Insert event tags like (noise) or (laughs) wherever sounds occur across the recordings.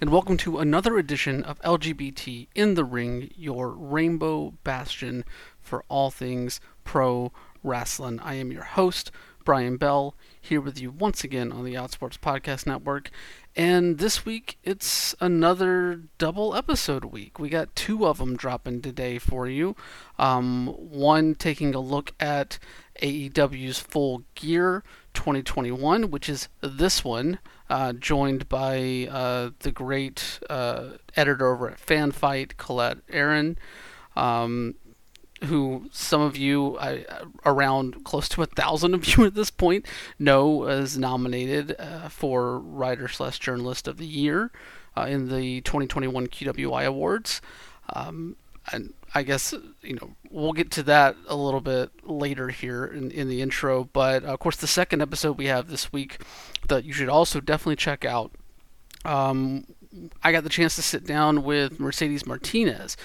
and welcome to another edition of LGBT in the Ring, your rainbow bastion for all things pro wrestling. I am your host, Brian Bell, here with you once again on the Outsports Podcast Network. And this week, it's another double episode week. We got two of them dropping today for you. Um, one taking a look at AEW's Full Gear 2021, which is this one, uh, joined by uh, the great uh, editor over at FanFight, Colette Arrand, um, who some of you, around close to a thousand of you at this point, know is nominated uh, for Writer slash Journalist of the Year in the 2021 QWI Awards. Um, and I guess you know we'll get to that a little bit later here in, in the intro. But uh, of course, the second episode we have this week that you should also definitely check out. Um, I got the chance to sit down with Mercedes Martinez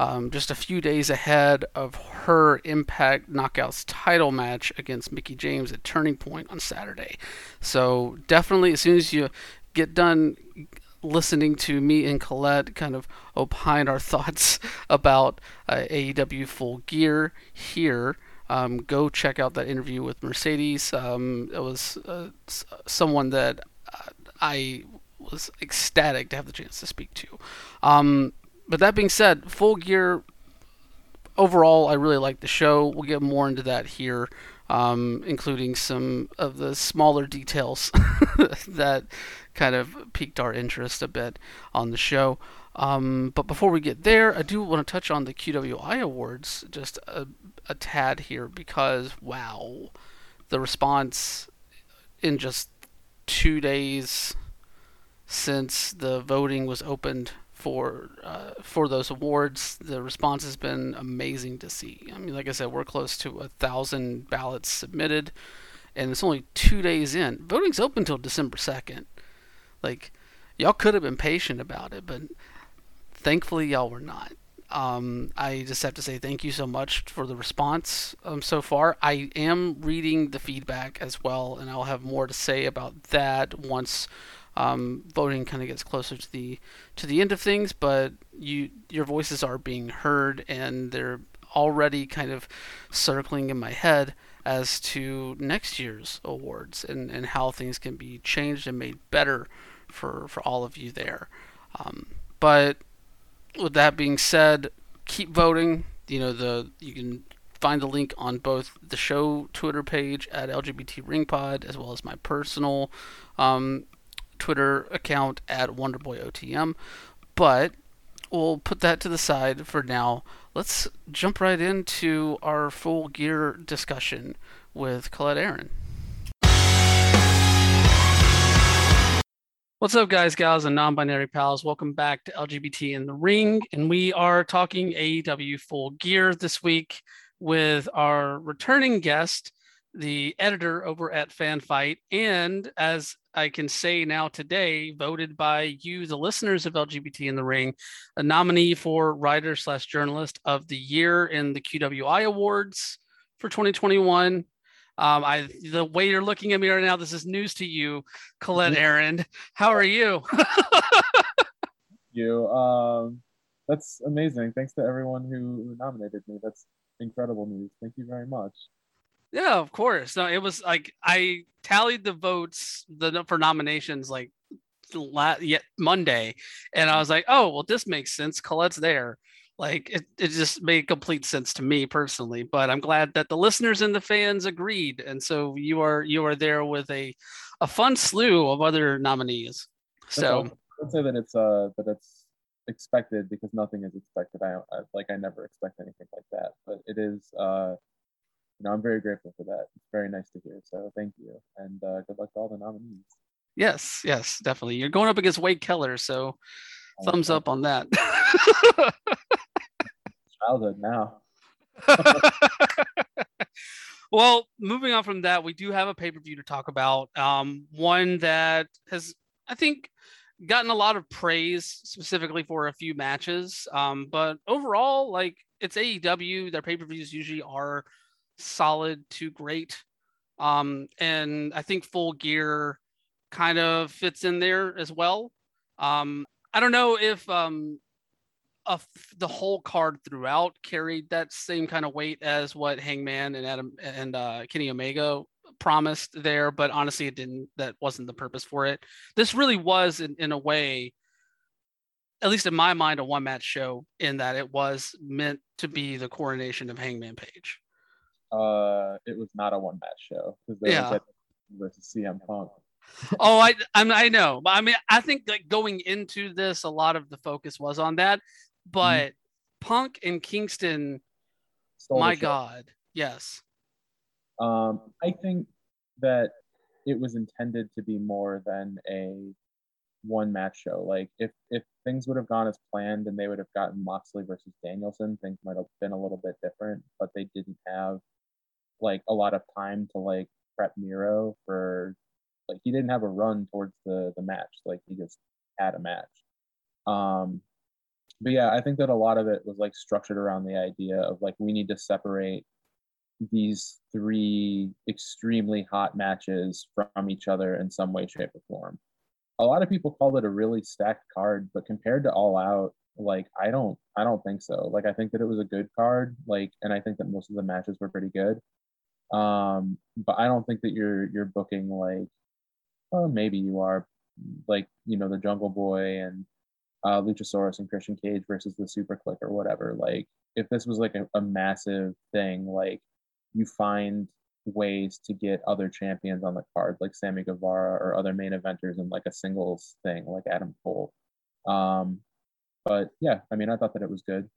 um, just a few days ahead of her Impact Knockouts title match against Mickie James at Turning Point on Saturday. So definitely, as soon as you get done listening to me and Colette kind of opine our (laughs) thoughts about uh, AEW Full Gear here. Um, go check out that interview with Mercedes. Um, it was uh, someone that uh, I was ecstatic to have the chance to speak to. Um, but that being said, Full Gear overall, I really like the show. We'll get more into that here, um, including some of the smaller details (laughs) that kind of piqued our interest a bit on the show. Um, but before we get there, I do want to touch on the QWI Awards just a, a tad here because, wow, the response in just two days since the voting was opened for uh, for those awards. The response has been amazing to see. I mean, like I said, we're close to a thousand ballots submitted, and it's only two days in. Voting's open until December second. Like, y'all could have been patient about it, but thankfully y'all were not. Um, I just have to say thank you so much for the response um, so far. I am reading the feedback as well, and I'll have more to say about that once um, voting kind of gets closer to the to the end of things. But you your voices are being heard, and they're already kind of circling in my head as to next year's awards and, and how things can be changed and made better for, for all of you there. Um, but with that being said, keep voting. You know the you can find the link on both the show Twitter page at LGBT Ring Pod as well as my personal um, Twitter account at WonderboyOTM. But we'll put that to the side for now. Let's jump right into our full gear discussion with Colette Arrand. What's up, guys, gals, and non binary pals? Welcome back to LGBT in the Ring. And we are talking AEW Full Gear this week with our returning guest, the editor over at FanFight. And as I can say now today, voted by you, the listeners of LGBT in the Ring, a nominee for writer slash journalist of the year in the QWI Awards for 2021. Um, I the way you're looking at me right now, this is news to you, Colette mm-hmm. Arrand. How are you? you. Um, that's amazing. Thanks to everyone who nominated me. That's incredible news. Thank you very much. Yeah, of course. No, it was like I tallied the votes the for nominations like yet Monday, and I was like, oh well, this makes sense. Colette's there like it, it just made complete sense to me personally but i'm glad that the listeners and the fans agreed and so you are you are there with a a fun slew of other nominees so i'd say that it's uh that it's expected because nothing is expected I, I like i never expect anything like that but it is uh you know i'm very grateful for that it's very nice to hear so thank you and uh, good luck to all the nominees yes yes definitely you're going up against wade keller so thumbs up on that (laughs) childhood now. (laughs) well, moving on from that, we do have a pay per view to talk about. Um, one that has, I think, gotten a lot of praise specifically for a few matches. Um, but overall, like it's AEW, their pay per views usually are solid to great. Um, and I think Full Gear kind of fits in there as well. Um, I don't know if um, the whole card throughout carried that same kind of weight as what Hangman and Adam and uh, Kenny Omega promised there, but honestly, it didn't. That wasn't the purpose for it. This really was, in, in a way, at least in my mind, a one match show in that it was meant to be the coronation of Hangman Page. Uh, it was not a one match show because there Yeah. versus CM Punk. (laughs) oh, I I, know, but I mean, I think like going into this, a lot of the focus was on that. But Punk and Kingston, Stole my. God, yes, Um, I think that it was intended to be more than a one match show. Like if if things would have gone as planned and they would have gotten Moxley versus Danielson, things might have been a little bit different. But they didn't have like a lot of time to like prep Miro for like he didn't have a run towards the the match. Like he just had a match. Um, but yeah, I think that a lot of it was like structured around the idea of like we need to separate these three extremely hot matches from each other in some way, shape, or form. A lot of people called it a really stacked card, but compared to All Out, like I don't, I don't think so. Like I think that it was a good card, like, and I think that most of the matches were pretty good. Um, but I don't think that you're you're booking like, oh, maybe you are, like you know the Jungle Boy and uh, Luchasaurus and Christian Cage versus the Super Kliq or whatever. Like if this was like a, a massive thing, like you find ways to get other champions on the card, like Sammy Guevara or other main eventers in like a singles thing, like Adam Cole. Um, but yeah, I mean, I thought that it was good.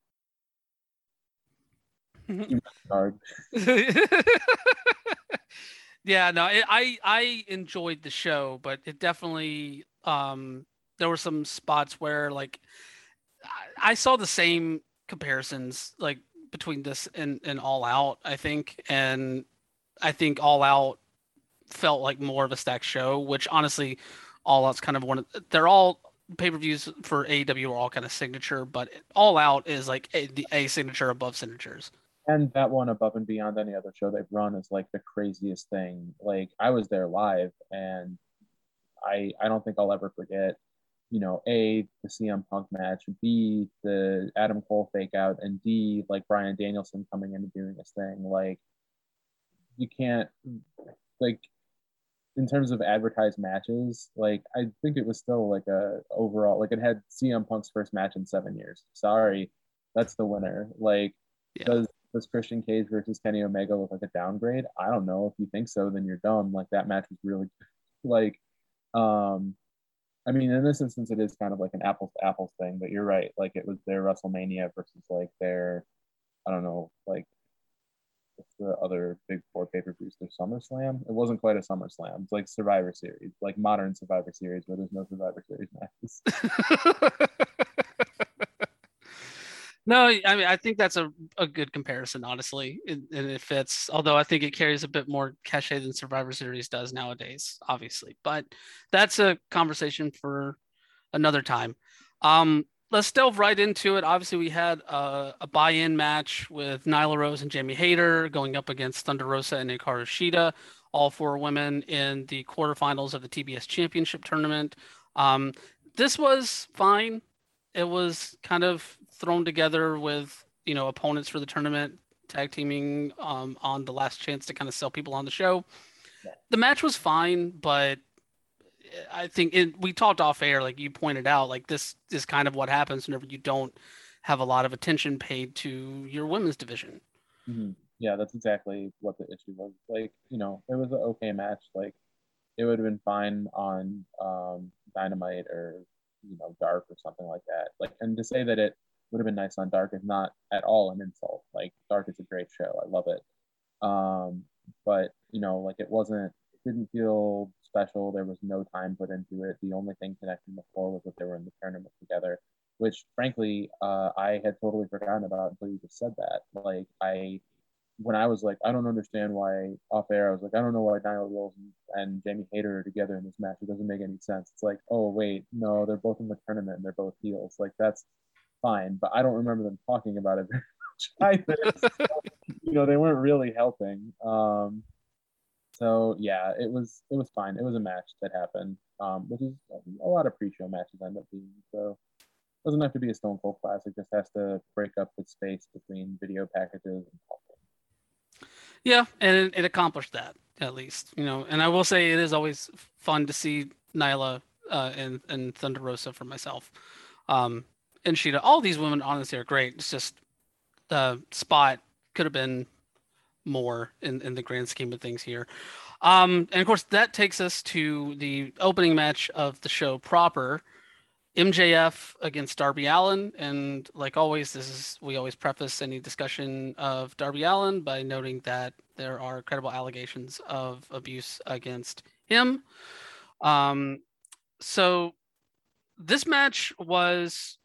(laughs) Yeah, no, it, I I enjoyed the show, but it definitely um there were some spots where like I, I saw the same comparisons like between this and, and All Out, I think, and I think All Out felt like more of a stacked show, which honestly, All Out's kind of one of they're all pay per views for AEW are all kind of signature, but All Out is like a, the a signature above signatures. And that one above and beyond any other show they've run is like the craziest thing. Like I was there live, and I I don't think I'll ever forget. You know, a the CM Punk match, b the Adam Cole fake out, and d like Bryan Danielson coming in and doing this thing. Like you can't like in terms of advertised matches, like I think it was still like a overall like it had CM Punk's first match in seven years. Sorry, that's the winner. Like Yeah. does does Christian Cage versus Kenny Omega look like a downgrade? I don't know. If you think so, then you're dumb. Like that match was really (laughs) like um I mean in this instance it is kind of like an apples to apples thing, but you're right. Like it was their WrestleMania versus like their I don't know, like the other big four pay-per-views? Their SummerSlam? It wasn't quite a SummerSlam. It's like Survivor Series, like modern Survivor Series where there's no Survivor Series matches. (laughs) (laughs) no, I mean I think that's a, a good comparison, honestly, and, it fits. Although I think it carries a bit more cachet than Survivor Series does nowadays, obviously. But that's a conversation for another time. Um, let's delve right into it. Obviously, we had a, a buy-in match with Nyla Rose and Jamie Hayter going up against Thunder Rosa and Hikaru Shida, all four women in the quarterfinals of the TBS Championship tournament. Um, this was fine. It was kind of thrown together with you know opponents for the tournament, tag teaming um, on the last chance to kind of sell people on the show. Yeah. The match was fine, but I think it, we talked off air, like you pointed out, like this is kind of what happens whenever you don't have a lot of attention paid to your women's division. hmm Yeah, that's exactly what the issue was. Like, you know, it was an okay match. Like, it would have been fine on um, Dynamite or you know Dark or something like that. Like, and to say that it would have been nice on Dark is not at all an insult. Like, Dark is a great show. I love it. Um, but you know, like it wasn't. It didn't feel special. There was no time put into it. The only thing connecting the four was that they were in the tournament together which frankly uh, I had totally forgotten about until you just said that. Like I, when I was like, I don't understand why off air, I was like, I don't know why Daniel Wills and, Jamie Hayter are together in this match. It doesn't make any sense. It's like, oh wait, no, they're both in the tournament and they're both heels. Like that's fine, but I don't remember them talking about it very much (laughs) either. You know, they weren't really helping. Um, so yeah, it was it was fine. It was a match that happened, um, which is a lot of pre-show matches end up being. So it doesn't have to be a Stone Cold Classic. Just has to break up the space between video packages. Yeah, and it, it, accomplished that at least, you know. And I will say it is always fun to see Nyla uh, and and Thunder Rosa for myself, um, and Shida. All these women honestly are great. It's just the spot could have been more in, in the grand scheme of things here. Um, and of course, that takes us to the opening match of the show proper. MJF against Darby Allin. and like always, this is we always preface any discussion of Darby Allin by noting that there are credible allegations of abuse against him. Um, so this match was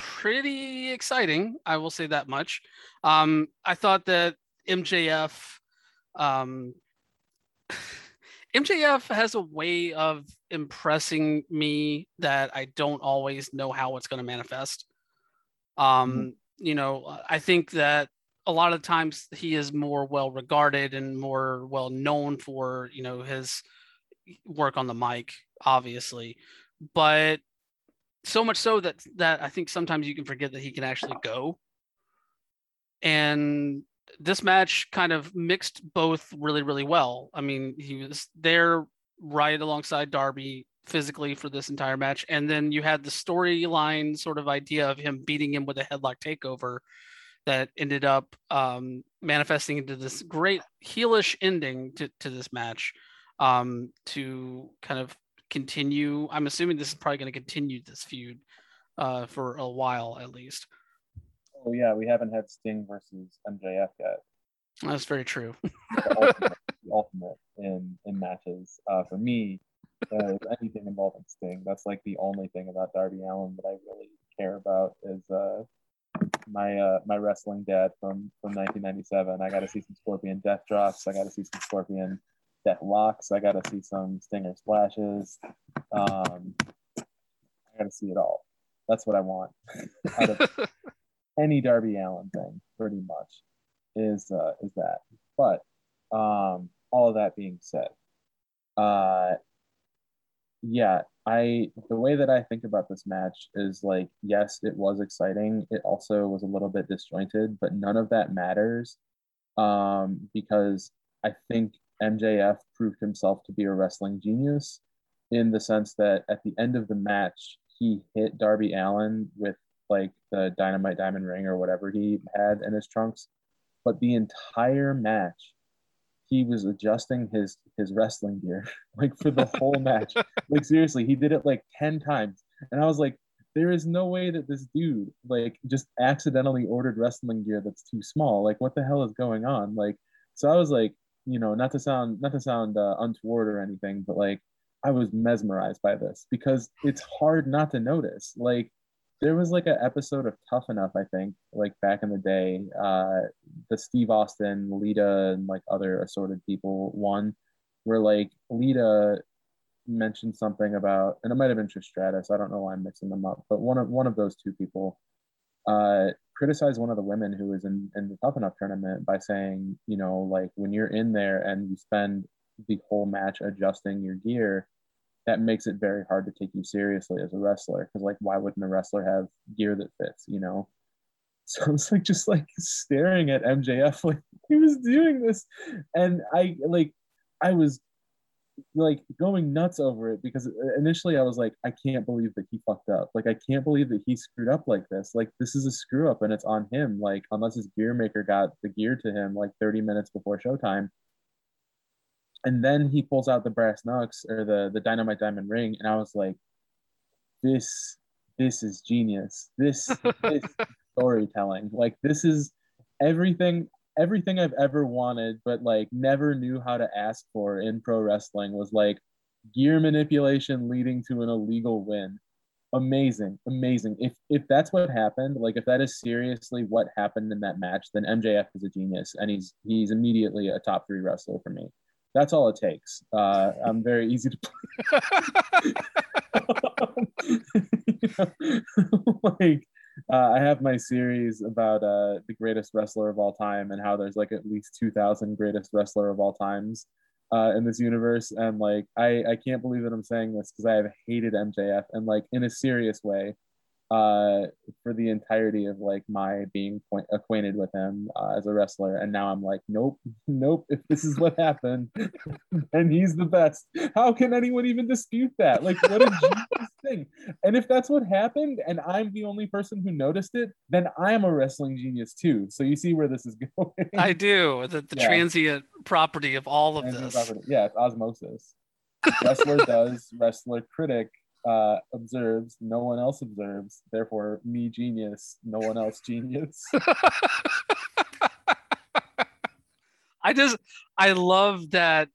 pretty exciting. I will say that much. Um, I thought that MJF, um, (laughs) MJF has a way of impressing me that I don't always know how it's going to manifest. Um, mm-hmm. You know, I think that a lot of times he is more well regarded and more well known for you know his work on the mic, obviously, but so much so that that I think sometimes you can forget that he can actually go. And this match kind of mixed both really, really well. I mean, he was there right alongside Darby physically for this entire match, and then you had the storyline sort of idea of him beating him with a headlock takeover that ended up um, manifesting into this great heelish ending to, to this match um, to kind of continue. I'm assuming this is probably going to continue this feud uh, for a while at least. Oh yeah, we haven't had Sting versus MJF yet. That's very true. (laughs) the, ultimate, the ultimate, in in matches uh, for me. Uh, anything involving Sting, that's like the only thing about Darby Allin that I really care about is uh, my uh, my wrestling dad from from 1997. I got to see some Scorpion death drops. I got to see some Scorpion death locks. I got to see some Stinger splashes. Um, I got to see it all. That's what I want out of (laughs) any Darby Allin thing, pretty much, is uh, is that. But um, all of that being said, uh, yeah, I the way that I think about this match is like, yes, it was exciting. It also was a little bit disjointed, but none of that matters um, because I think MJF proved himself to be a wrestling genius in the sense that at the end of the match, he hit Darby Allin with like the dynamite diamond ring or whatever he had in his trunks. But the entire match, he was adjusting his his wrestling gear (laughs) like for the whole (laughs) match. Like seriously, he did it like 10 times. And I was like, there is no way that this dude like just accidentally ordered wrestling gear that's too small. Like what the hell is going on? Like so I was like, you know, not to sound not to sound uh, untoward or anything, but like I was mesmerized by this because it's hard not to notice. Like there was like an episode of Tough Enough, I think, like back in the day, uh, the Steve Austin, Lita, and like other assorted people one, where like Lita mentioned something about, and it might have been Trish Stratus. I don't know why I'm mixing them up, but one of one of those two people uh, criticized one of the women who was in, in the Tough Enough tournament by saying, you know, like when you're in there and you spend the whole match adjusting your gear, that makes it very hard to take you seriously as a wrestler. Because like, why wouldn't a wrestler have gear that fits? You know. (laughs) So I was like, just like staring at MJF, like he was doing this, and I like, I was like going nuts over it because initially I was like, I can't believe that he fucked up. Like, I can't believe that he screwed up like this. Like, this is a screw up and it's on him. Like, unless his gear maker got the gear to him like 30 minutes before showtime. And then he pulls out the brass knucks or the the dynamite diamond ring, and I was like, this this is genius. This, this (laughs) storytelling. Like, this is everything everything I've ever wanted, but like never knew how to ask for in pro wrestling was like gear manipulation leading to an illegal win. Amazing, amazing. If if that's what happened, like if that is seriously what happened in that match, then MJF is a genius, and he's he's immediately a top three wrestler for me. That's all it takes. Uh, I'm very easy to play. (laughs) (laughs) you know, (laughs) like uh, I have my series about uh, the greatest wrestler of all time and how there's like at least 2,000 greatest wrestler of all times uh, in this universe. And like, I, I can't believe that I'm saying this because I have hated MJF and like in a serious way uh, for the entirety of like my being point, acquainted with him uh, as a wrestler. And now I'm like, nope, nope. If this is what happened, (laughs) and he's the best, how can anyone even dispute that? Like, what a genius thing. And if that's what happened, and I'm the only person who noticed it, then I'm a wrestling genius too. So you see where this is (laughs) going. I do. The, the yeah. transient property of all of transient this. Property. Yeah, it's osmosis. (laughs) Wrestler does, wrestler critic uh, observes, no one else observes. Therefore, me genius, no one else (laughs) genius. I just, I love that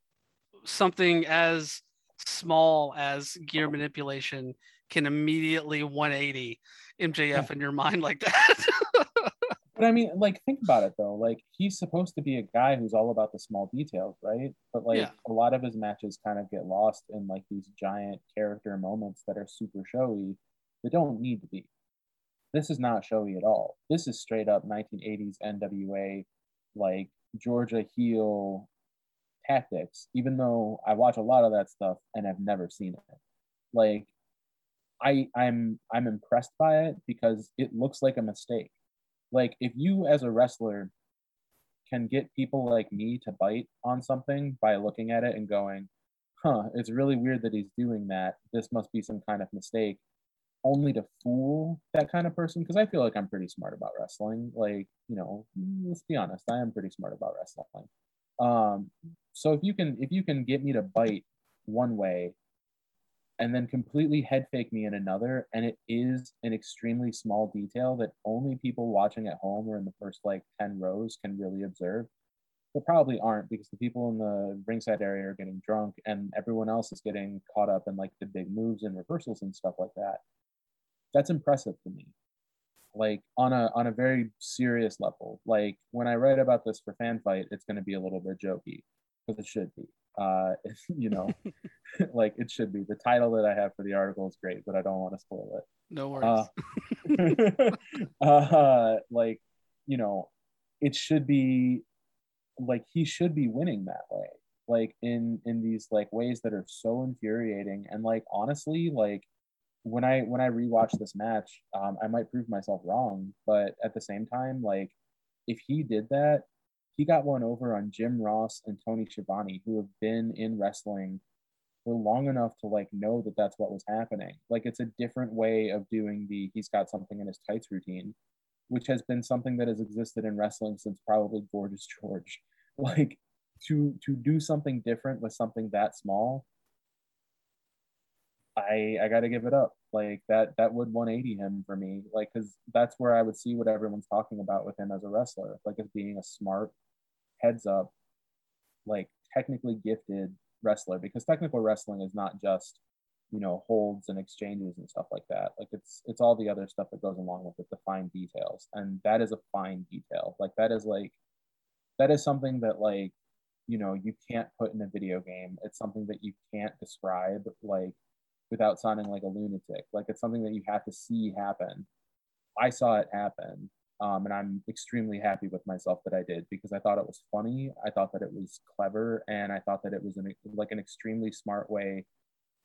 something as small as gear manipulation can immediately 180 MJF yeah. in your mind like that. (laughs) But I mean, like, think about it though. Like, he's supposed to be a guy who's all about the small details, right? But like, yeah. a lot of his matches kind of get lost in like these giant character moments that are super showy that don't need to be. This is not showy at all. This is straight up 1980s NWA, like Georgia heel tactics. Even though I watch a lot of that stuff and I've never seen it, like, I I'm I'm impressed by it because it looks like a mistake. Like if you as a wrestler can get people like me to bite on something by looking at it and going huh it's really weird that he's doing that. This must be some kind of mistake only to fool that kind of person because i feel like i'm pretty smart about wrestling. Like you know let's be honest i am pretty smart about wrestling um so if you can if you can get me to bite one way and then completely head fake me in another. And it is an extremely small detail that only people watching at home or in the first like 10 rows can really observe. But probably aren't because the people in the ringside area are getting drunk and everyone else is getting caught up in like the big moves and reversals and stuff like that. That's impressive to me. Like on a on a very serious level. Like when I write about this for fan fight, it's gonna be a little bit jokey because it should be uh, (laughs) you know, (laughs) (laughs) like it should be. The title that I have for the article is great, but I don't want to spoil it. No worries. Uh, uh, like, you know, it should be like he should be winning that way. Like in in these like ways that are so infuriating and like honestly, like when I when I rewatch this match, um, I might prove myself wrong, but at the same time, like if he did that, he got one over on Jim Ross and Tony Schiavone, who have been in wrestling for long enough to like know that that's what was happening. Like it's a different way of doing the he's got something in his tights routine, which has been something that has existed in wrestling since probably Gorgeous George. (laughs) Like to to do something different with something that small, I I got to give it up. Like that that would 180 him for me. Like cuz that's where I would see what everyone's talking about with him as a wrestler, like as being a smart heads up, like technically gifted wrestler because technical wrestling is not just you know holds and exchanges and stuff like that like it's it's all the other stuff that goes along with it the fine details and that is a fine detail like that is like that is something that like you know you can't put in a video game it's something that you can't describe like without sounding like a lunatic like it's something that you have to see happen i saw it happen um, and I'm extremely happy with myself that I did because I thought it was funny. I thought that it was clever, and I thought that it was an, like an extremely smart way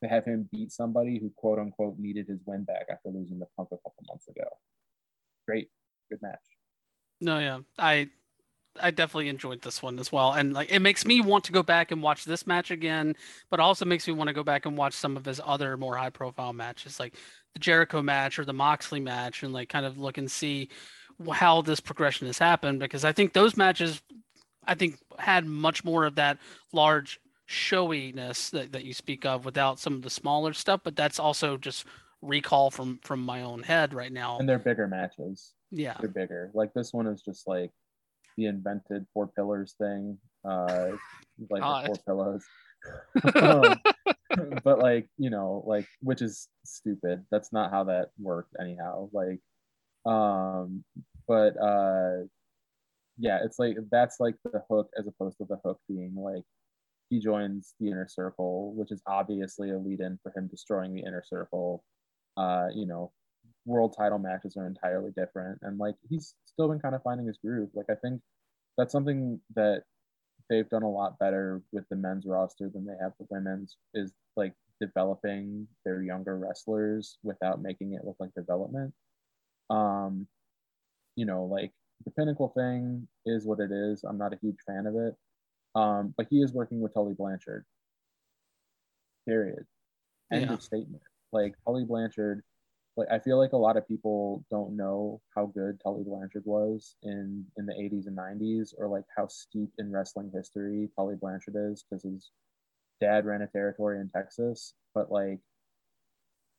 to have him beat somebody who quote unquote needed his win back after losing the Punk a couple months ago. Great, good match. No, yeah, I I definitely enjoyed this one as well, and like it makes me want to go back and watch this match again, but also makes me want to go back and watch some of his other more high profile matches, like the Jericho match or the Moxley match, and like kind of look and see how this progression has happened because I think those matches, I think, had much more of that large showiness that, that you speak of without some of the smaller stuff. But that's also just recall from from my own head right now. And they're bigger matches. Yeah, they're bigger. Like this one is just like the invented four pillars thing, uh, like four pillows. (laughs) um, but like you know, like which is stupid. That's not how that worked anyhow. Like um but uh yeah it's like that's like the hook as opposed to the hook being like he joins the inner circle which is obviously a lead in for him destroying the inner circle uh you know world title matches are entirely different. And like he's still been kind of finding his groove. Like i think that's something that they've done a lot better with the men's roster than they have the women's is like developing their younger wrestlers without making it look like development. Um you know like the pinnacle thing is what it is. I'm not a huge fan of it. Um but he is working with tully blanchard. Period. End Yeah. of statement. Like tully blanchard like I feel like a lot of people don't know how good Tully Blanchard was in in the 80s and 90s, or like how steep in wrestling history Tully Blanchard is because his dad ran a territory in Texas. But like,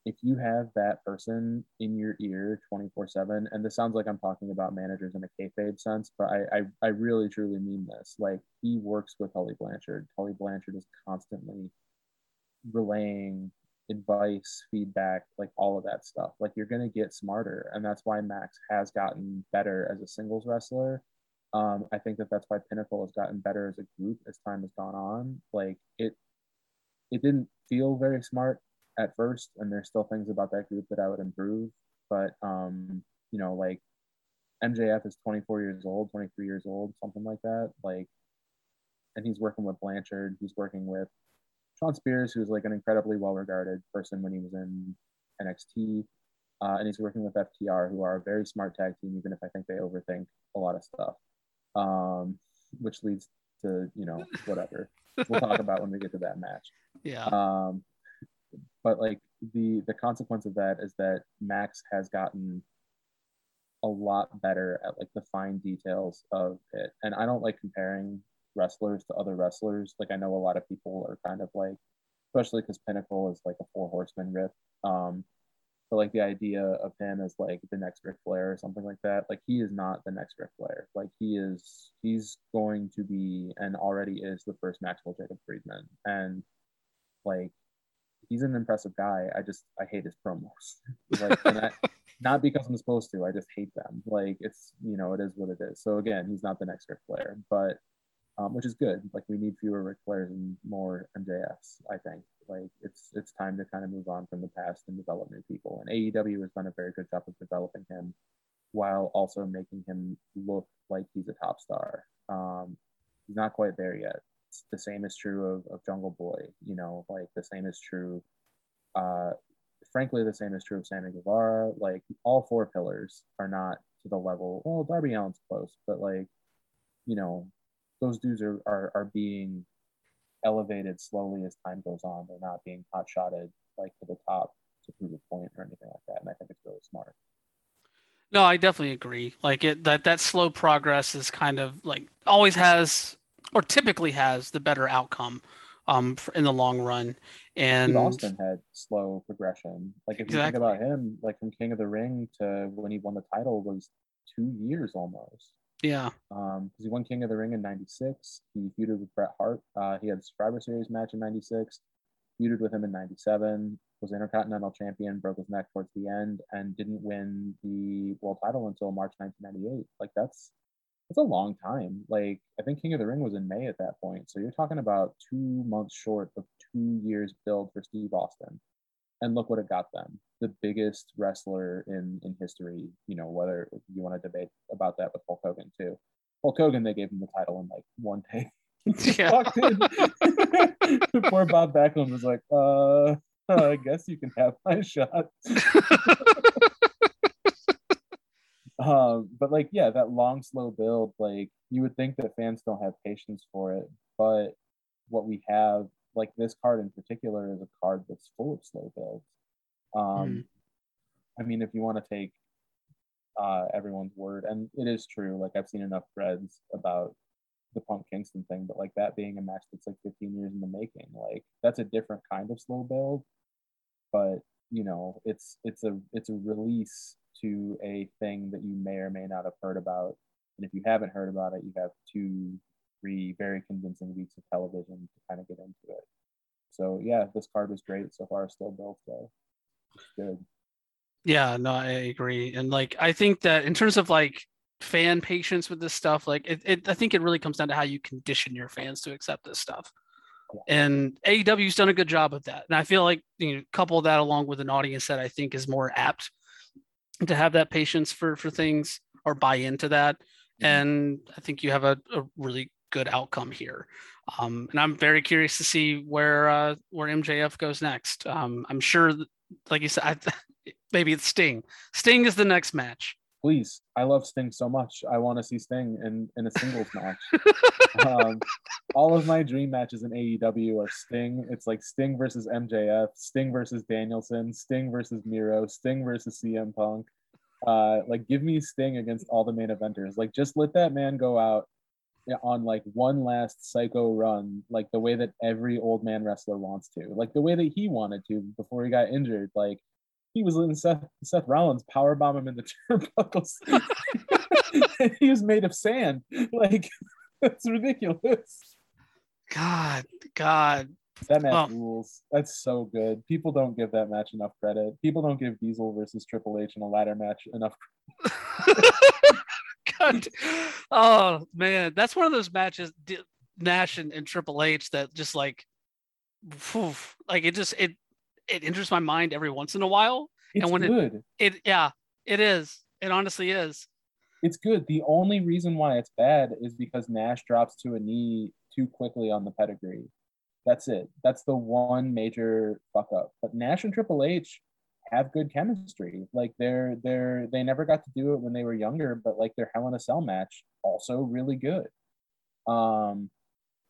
if you have that person in your ear 24 7, and this sounds like I'm talking about managers in a kayfabe sense, but I, I I really truly mean this. Like he works with Tully Blanchard. Tully Blanchard is constantly relaying advice, feedback, like all of that stuff. Like you're gonna get smarter, and that's why Max has gotten better as a singles wrestler. Um, I think that that's why Pinnacle has gotten better as a group as time has gone on. Like it, it didn't feel very smart at first, and there's still things about that group that I would improve. But um, you know, like MJF is 24 years old, 23 years old, something like that. Like, and he's working with Blanchard. He's working with Shawn Spears, who's like an incredibly well-regarded person when he was in NXT, uh, and he's working with FTR, who are a very smart tag team, even if I think they overthink a lot of stuff, um, which leads to you know whatever we'll talk about when we get to that match. (laughs) Yeah. Um, but like the the consequence of that is that Max has gotten a lot better at like the fine details of it, and I don't like comparing wrestlers to other wrestlers. Like I know a lot of people are kind of like, especially because Pinnacle is like a four horseman rip. Um, but like the idea of him as like the next Ric Flair or something like that. Like he is not the next Ric Flair. Like he is, he's going to be and already is the first Maxwell Jacob Friedman. And like he's an impressive guy. I just I hate his promos. (laughs) like I, not because I'm supposed to. I just hate them. Like it's you know it is what it is. So again, he's not the next Ric Flair, but um, which is good. Like we need fewer Ric Flairs and more MJFs. I think like it's it's time to kind of move on from the past and develop new people. And AEW has done a very good job of developing him while also making him look like he's a top star. Um, he's not quite there yet. It's the same is true of, of Jungle Boy. You know, like the same is true. Uh, frankly, the same is true of Sammy Guevara. Like all four pillars are not to the level. Well, Darby Allin's close, but like you know, those dudes are, are, are being elevated slowly as time goes on. They're not being hot shotted like to the top to prove a point or anything like that. And I think it's really smart. No, I definitely agree. Like it that that slow progress is kind of like always has or typically has the better outcome um in the long run. And Steve Austin had slow progression. Like if you think about him, like from King of the Ring to when he won the title was two years almost. Yeah, Um, because he won King of the Ring in '96. He feuded with Bret Hart. Uh, he had a Survivor Series match in '96. Feuded with him in '97. Was Intercontinental Champion. Broke his neck towards the end and didn't win the world title until March 1998. Like that's that's a long time. Like I think King of the Ring was in May at that point. So you're talking about two months short of two years build for Steve Austin. And look what it got them. The biggest wrestler in in history, you know, whether you want to debate about that with Hulk Hogan too. Hulk Hogan, they gave him the title in like one day. (laughs) Yeah. (laughs) Bob Backlund was like, uh, I guess you can have my shot. (laughs) um, but like, yeah, that long, slow build, like you would think that fans don't have patience for it, but what we have, like this card in particular, is a card that's full of slow builds. Um, I mean, if you want to take uh, everyone's word, and it is true. Like I've seen enough threads about the Punk Kingston thing, but like that being a match that's like 15 years in the making, like that's a different kind of slow build. But you know, it's it's a it's a release to a thing that you may or may not have heard about, and if you haven't heard about it, you have two, three very convincing weeks of television to kind of get into it. So yeah, this card was great so far. Still built though. Good. Yeah, no, I agree. And like I think that in terms of like fan patience with this stuff, like it, it I think it really comes down to how you condition your fans to accept this stuff. And AEW's done a good job of that. And I feel like you know, couple that along with an audience that I think is more apt to have that patience for for things or buy into that. Mhm. And I think you have a, a really good outcome here. Um, and I'm very curious to see where uh, where MJF goes next. Um, I'm sure, like you said, I, (laughs) maybe it's Sting. Sting is the next match. Please, I love Sting so much. I want to see Sting in in a singles (laughs) match. um, all of my dream matches in AEW are Sting. It's like Sting versus MJF, Sting versus Danielson, Sting versus Miro, Sting versus CM Punk. Uh, like, give me Sting against all the main eventers. Like, just let that man go out on like one last psycho run, like the way that every old man wrestler wants to, like the way that he wanted to before he got injured. Like, he was letting Seth, Seth Rollins power bomb him in the (laughs) turnbuckles. (laughs) he was made of sand. Like, (laughs) that's ridiculous. God, God. That match Well- rules. That's so good. People don't give that match enough credit. People don't give Diesel versus Triple H in a ladder match enough. God. (laughs) Oh man, that's one of those matches, Nash and, and Triple H, that just like, phew, like it just it it enters my mind every once in a while. It's when it- good. It yeah, it is. It honestly is. it's good. The only reason why it's bad is because Nash drops to a knee too quickly on the pedigree. That's it. That's the one major fuck up. But Nash and Triple H have good chemistry. Like they're they're they never got to do it when they were younger, but like their Hell in a Cell match also really good. Um,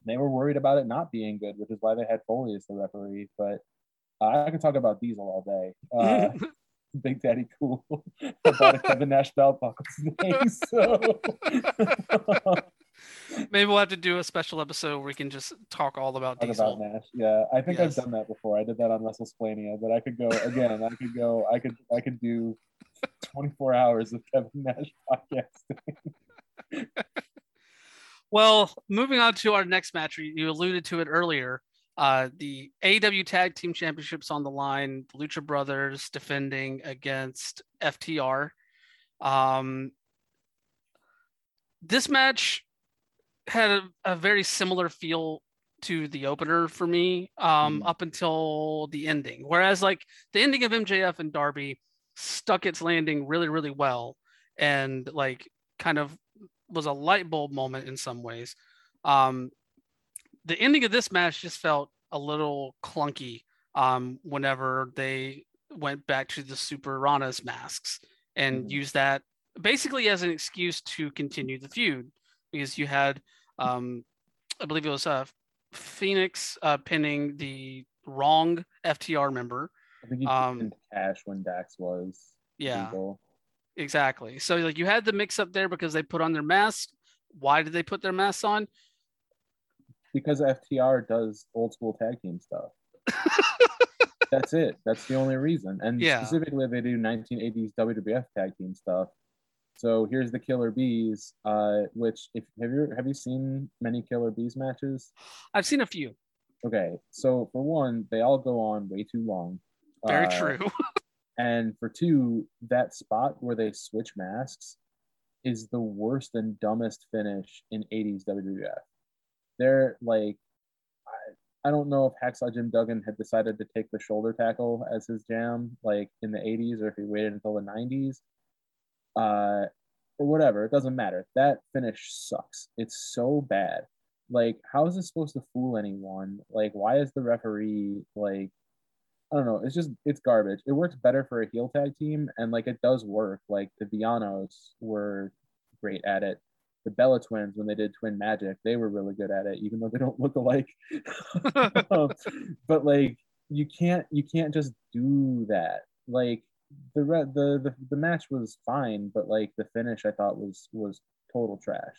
they were worried about it not being good, which is why they had Foley as the referee. But uh, I could talk about Diesel all day. Uh, (laughs) Big Daddy Cool (laughs) about a Kevin Nash belt buckle (laughs) today. So Maybe we'll have to do a special episode where we can just talk all about talk Diesel. about Nash. Yeah, I think Yes. I've done that before. I did that on WrestleSplania, but I could go again. I could go. I could. I could do 24 hours of Kevin Nash podcasting. Well, moving on to our next match, you alluded to it earlier. Uh, the AEW Tag Team Championships on the line. The Lucha Brothers defending against FTR. Um, this match had a, a very similar feel to the opener for me um, Mhm. up until the ending. Whereas, like the ending of MJF and Darby stuck its landing really, really well, and like kind of was a light bulb moment in some ways. Um, the ending of this match just felt a little clunky um, whenever they went back to the Super Rana's masks and Mhm. used that basically as an excuse to continue the feud because you had, um, I believe it was uh, Phoenix uh, pinning the wrong FTR member. I think he Um, Cash when Dax was Yeah. legal. Exactly. So like you had the mix up there because they put on their mask. Why did they put their masks on? because FTR does old school tag team stuff. (laughs) That's it. That's the only reason. And Yeah. specifically, they do 1980s WWF tag team stuff. So here's the Killer Bees, uh, which if have you have you seen many Killer Bees matches? I've seen a few. Okay, so for one, they all go on way too long. Very Uh, true. (laughs) And for two, that spot where they switch masks is the worst and dumbest finish in 80s WWF. They're like, I, I don't know if Hacksaw Jim Duggan had decided to take the shoulder tackle as his jam, like in the 80s, or if he waited until the 90s, uh, or whatever. It doesn't matter. That finish sucks. It's so bad. Like, how is this supposed to fool anyone? Like, why is the referee like? I don't know. It's just it's garbage. It works better for a heel tag team, and like it does work. Like the Vianos were great at it. The Bella Twins, when they did Twin Magic, they were really good at it, even though they don't look alike. (laughs) (laughs) Um, but like you can't you can't just do that. Like the re- the the the match was fine, but like the finish I thought was was total trash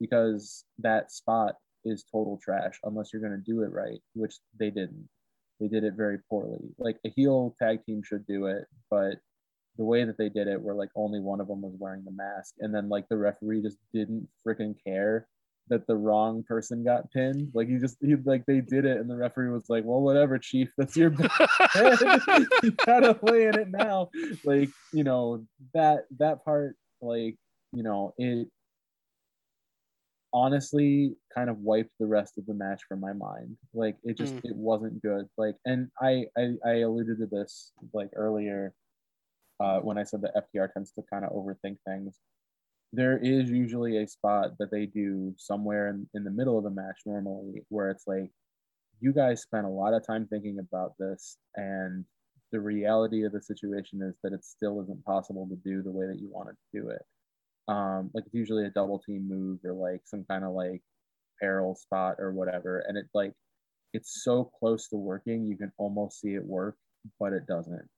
because that spot is total trash unless you're gonna do it right, which they didn't. They did it very poorly. Like a heel tag team should do it, but the way that they did it, where like only one of them was wearing the mask, and then like the referee just didn't freaking care that the wrong person got pinned. Like he just he like they did it, and the referee was like, "Well, whatever, chief. (laughs) That's your bad. (laughs) (laughs) you gotta play in it now." Like you know that that part, like you know it honestly kind of wiped the rest of the match from my mind. Like it just Mm. it wasn't good. Like and I, I I alluded to this like earlier. uh, when I said that FTR tends to kind of overthink things. There is usually a spot that they do somewhere in, in the middle of the match normally where it's like, you guys spent a lot of time thinking about this, and the reality of the situation is that it still isn't possible to do the way that you wanted to do it. Um, like it's usually a double team move or like some kind of like peril spot or whatever, and it like it's so close to working you can almost see it work, but it doesn't.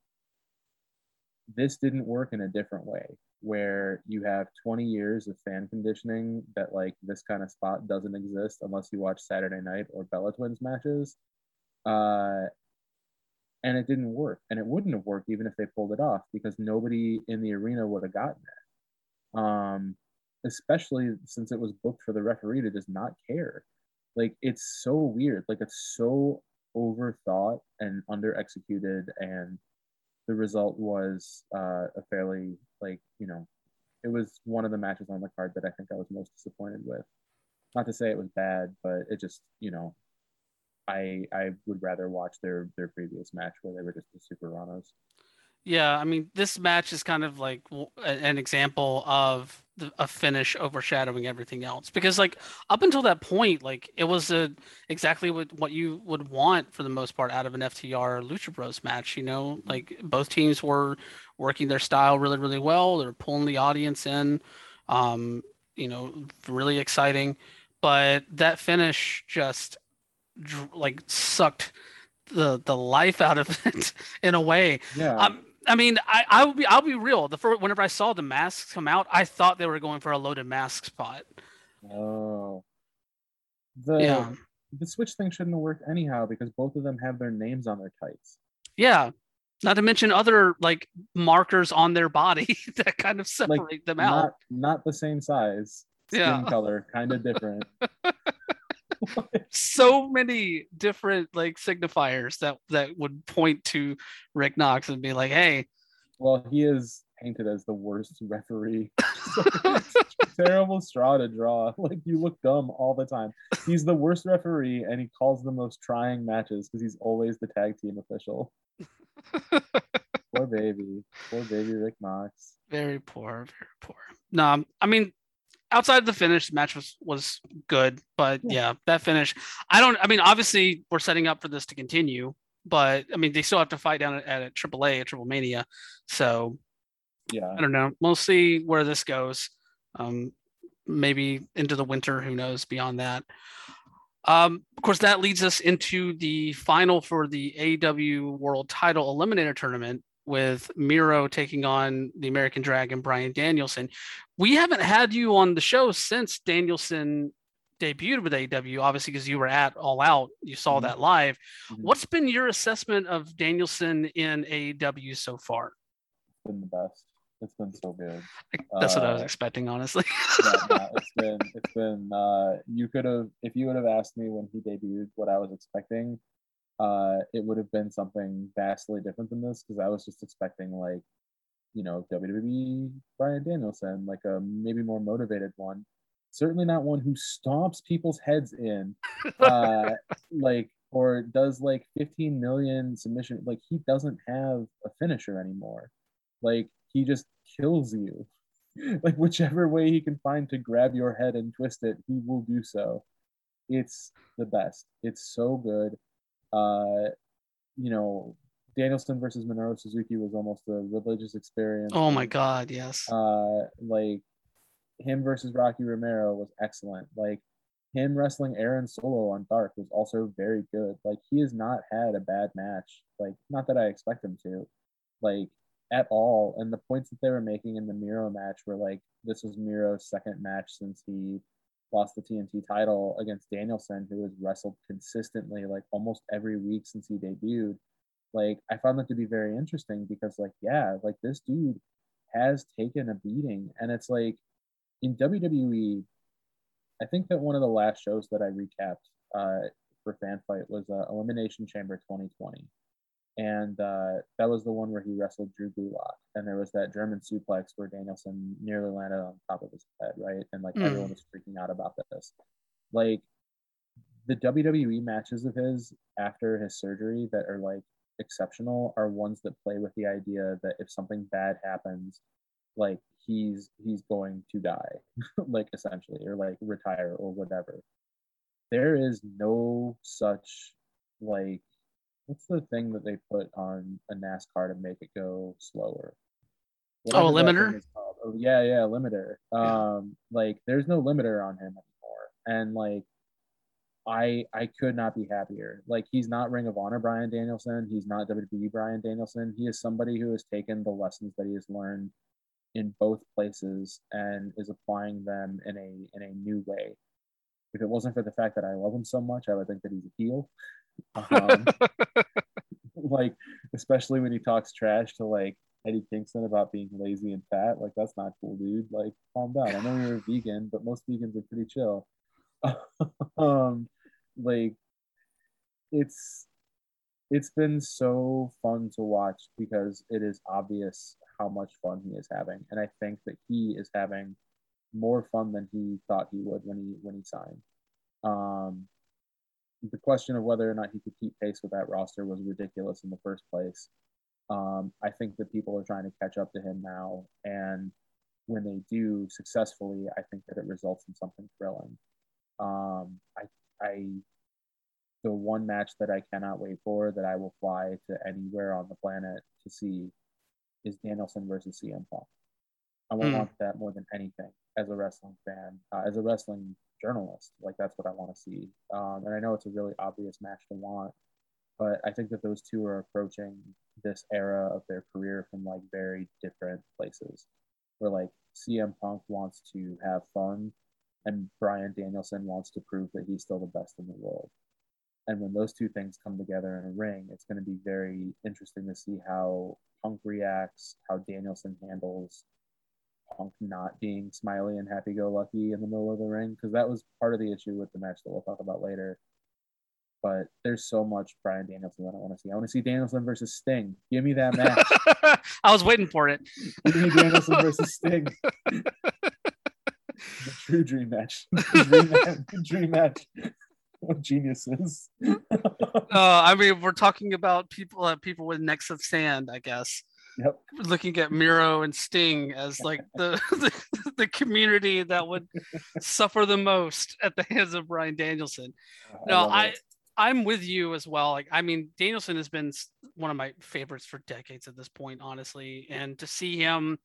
This didn't work in a different way where you have 20 years of fan conditioning that like this kind of spot doesn't exist unless you watch Saturday night or Bella Twins matches. Uh, and it didn't work. And it wouldn't have worked even if they pulled it off because nobody in the arena would have gotten it. Um, especially since it was booked for the referee to just not care. Like it's so weird. Like it's so overthought and under executed and the result was uh, a fairly like you know it was one of the matches on the card that i think i was most disappointed with not to say it was bad but it just you know I I would rather watch their their previous match where they were just the Super Ranos. Yeah, I mean, this match is kind of like an example of a finish overshadowing everything else. Because like up until that point, like it was a exactly what what you would want for the most part out of an FTR Lucha Bros match. You know, like both teams were working their style really really well. They're pulling the audience in. Um, you know, really exciting. But that finish just like sucked the the life out of (laughs) it in a way. Yeah. Um, I mean, I I will be I'll be real. The first, whenever I saw the masks come out, I thought they were going for a loaded mask spot. Oh. The yeah. the switch thing shouldn't have worked anyhow because both of them have their names on their tights. Yeah. Not to mention other like markers on their body (laughs) that kind of separate like, them out. Not, not the same size, skin yeah. color, kind of different. (laughs) (laughs) so many different like signifiers that that would point to Rick Knox and be like, "Hey." Well, he is painted as the worst referee. (laughs) (laughs) terrible straw to draw. Like you look dumb all the time. He's the worst referee, and he calls the most trying matches because he's always the tag team official. poor baby, poor baby Rick Knox. Very poor, very poor. No, I mean outside of the finish, the match was was good, but yeah. yeah, that finish. I don't. I mean, obviously, we're setting up for this to continue, but I mean, they still have to fight down at, at a AAA, a Triple Mania. So, yeah, I don't know. We'll see where this goes. Um, maybe into the winter. Who knows? Beyond that. Um, of course, that leads us into the final for the AEW World Title Eliminator Tournament, with Miro taking on the American Dragon Bryan Danielson. We haven't had you on the show since Danielson debuted with AEW, obviously because you were at All Out, you saw mm-hmm. that live. Mm-hmm. What's been your assessment of Danielson in AEW so far? It's been the best. It's been so good. That's uh, what I was uh, expecting, honestly. yeah, (laughs) yeah, it's been it's been uh you could have if you would have asked me when he debuted what I was expecting, uh, it would have been something vastly different than this because I was just expecting like, you know, WWE Bryan Danielson, like a maybe more motivated one. Certainly not one who stomps people's heads in, uh, (laughs) like or does like 15 million submission. Like he doesn't have a finisher anymore. Like he just kills you. (laughs) like whichever way he can find to grab your head and twist it, he will do so. It's the best. It's so good uh, you know, Danielson versus Minoru Suzuki was almost a religious experience. Oh my God, yes. Uh, like him versus Rocky Romero was excellent. Like him wrestling Aaron Solo on Dark was also very good. Like he has not had a bad match. Like not that I expect him to, like at all. And the points that they were making in the Miro match were like this was Miro's second match since he lost the TNT title against Danielson, who has wrestled consistently like almost every week since he debuted. Like I found that to be very interesting because like yeah, like this dude has taken a beating, and it's like in WWE. I think that one of the last shows that I recapped uh, for Fanbyte was uh, Elimination Chamber 2020 and uh, that was the one where he wrestled Drew Gulak, and there was that German suplex where Danielson nearly landed on top of his head, right? And like mm. everyone was freaking out about this. Like the WWE matches of his after his surgery that are like exceptional are ones that play with the idea that if something bad happens, like he's he's going to die, (laughs) like essentially, or like retire or whatever. There is no such like what's the thing that they put on a NASCAR to make it go slower? Whatever oh, a limiter. Oh, yeah, yeah, limiter. Yeah. Um, like there's no limiter on him anymore, and like I I could not be happier. Like he's not Ring of Honor Bryan Danielson. He's not WWE Bryan Danielson. He is somebody who has taken the lessons that he has learned in both places and is applying them in a in a new way. If it wasn't for the fact that I love him so much, I would think that he's a heel. Um, (laughs) like especially when he talks trash to like Eddie Kingston about being lazy and fat. Like that's not cool, dude. Like calm down. I know you're a vegan, but most vegans are pretty chill. (laughs) um, like it's it's been so fun to watch because it is obvious how much fun he is having, and I think that he is having more fun than he thought he would when he when he signed. Um, the question of whether or not he could keep pace with that roster was ridiculous in the first place. Um, I think that people are trying to catch up to him now, and when they do successfully, I think that it results in something thrilling. Um, I, I, the one match that I cannot wait for that I will fly to anywhere on the planet to see is Danielson versus CM Punk. I will mm. want that more than anything as a wrestling fan, uh, as a wrestling journalist. Like that's what I want to see. Um, and I know it's a really obvious match to want, but I think that those two are approaching this era of their career from like very different places. Where like CM Punk wants to have fun and Bryan Danielson wants to prove that he's still the best in the world. And when those two things come together in a ring, it's going to be very interesting to see how Punk reacts, how Danielson handles Punk not being smiley and happy go lucky in the middle of the ring, because that was part of the issue with the match that we'll talk about later. But there's so much Bryan Danielson that I want to see. I want to see Danielson versus Sting. Give me that match. (laughs) I was waiting for it. Give me Danielson versus Sting. (laughs) the true dream match. (laughs) The dream match. The dream match of geniuses. uh, I mean, we're talking about people, uh, people with necks of sand, I guess. Yep. Looking at Miro and Sting as like (laughs) the, the, the community that would suffer the most at the hands of Bryan Danielson. No, I, I I'm with you as well. Like, I mean, Danielson has been one of my favorites for decades at this point, honestly. And to see him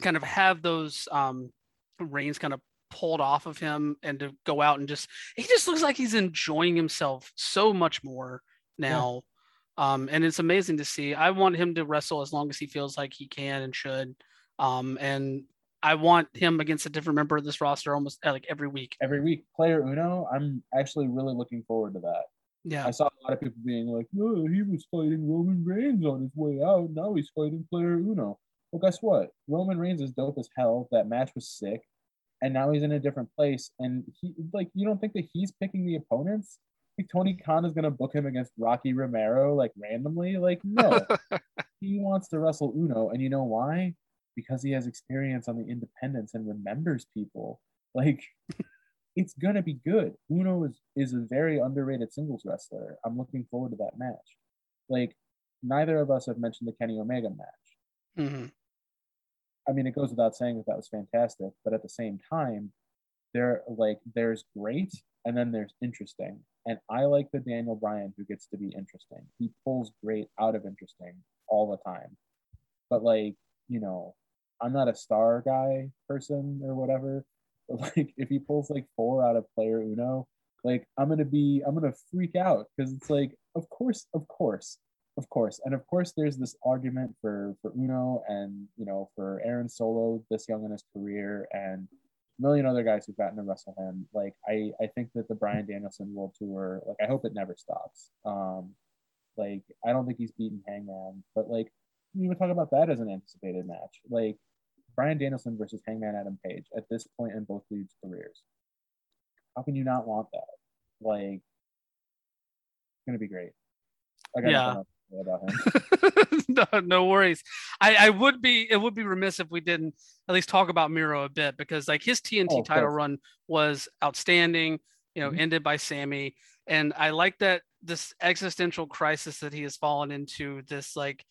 kind of have those um, reins kind of pulled off of him and to go out and just he just looks like he's enjoying himself so much more now. Um, and it's amazing to see. I want him to wrestle as long as he feels like he can and should. Um, and I want him against a different member of this roster almost uh, like every week. Every week, player Uno. I'm actually really looking forward to that. Yeah, I saw a lot of people being like, "Oh, he was fighting Roman Reigns on his way out. Now he's fighting player Uno." Well, guess what? Roman Reigns is dope as hell. That match was sick and now he's in a different place. And he like you don't think that he's picking the opponents? Like Tony Khan is gonna book him against Rocky Romero like randomly? Like no, (laughs) he wants to wrestle Uno, and you know why? Because he has experience on the independents and remembers people. Like (laughs) it's gonna be good. Uno is is a very underrated singles wrestler. I'm looking forward to that match. Like neither of us have mentioned the Kenny Omega match. Mm-hmm. I mean, it goes without saying that that was fantastic, but at the same time, there like there's great and then there's interesting. And I like the Daniel Bryan who gets to be interesting. He pulls great out of interesting all the time. But like, you know, I'm not a star guy person or whatever. (laughs) But like if he pulls like four out of player Uno, like I'm gonna be I'm gonna freak out because it's like, of course, of course, of course, and of course, there's this argument for for Uno and you know for Aaron Solo this young in his career and million other guys who've gotten to wrestle him. Like I I think that the Bryan Danielson World Tour, like I hope it never stops. Um, like I don't think he's beaten Hangman, but like you even talk about that as an anticipated match. Like Bryan Danielson versus Hangman Adam Page at this point in both leagues' careers. How can you not want that? Like, it's gonna be great. yeah about him. (laughs) no, no worries. I, I would be it would be remiss if we didn't at least talk about Miro a bit because like his TNT oh, title course. run was outstanding. You know, mm-hmm. ended by Sammy, and I like that this existential crisis that he has fallen into, this like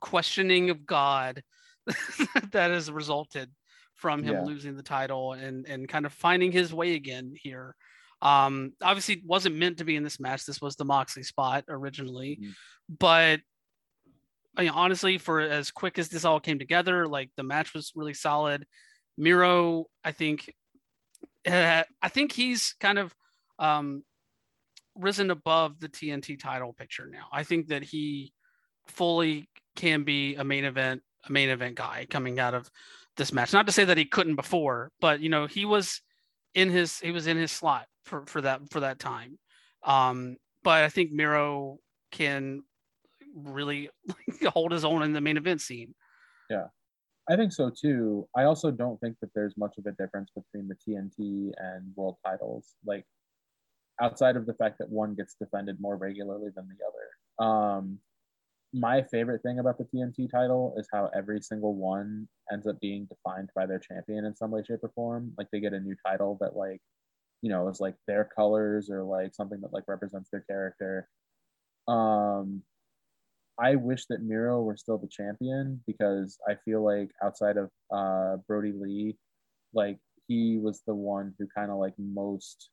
questioning of God (laughs) that has resulted from him Yeah. losing the title and and kind of finding his way again here. Um, obviously, it wasn't meant to be in this match. This was the Moxley spot originally, Mhm. but I mean, honestly, for as quick as this all came together, like the match was really solid. Miro, I think, uh, I think he's kind of um, risen above the TNT title picture now. I think that he fully can be a main event, a main event guy coming out of this match. Not to say that he couldn't before, but you know, he was in his he was in his slot for for that for that time. Um, but I think Miro can really (laughs) hold his own in the main event scene. Yeah. I think so too. I also don't think that there's much of a difference between the TNT and world titles. Like outside of the fact that one gets defended more regularly than the other. Um, my favorite thing about the TNT title is how every single one ends up being defined by their champion in some way, shape, or form. Like they get a new title that like, you know, is like their colors or like something that like represents their character. Um, I wish that Miro were still the champion because I feel like outside of uh, Brodie Lee, like he was the one who kind of like most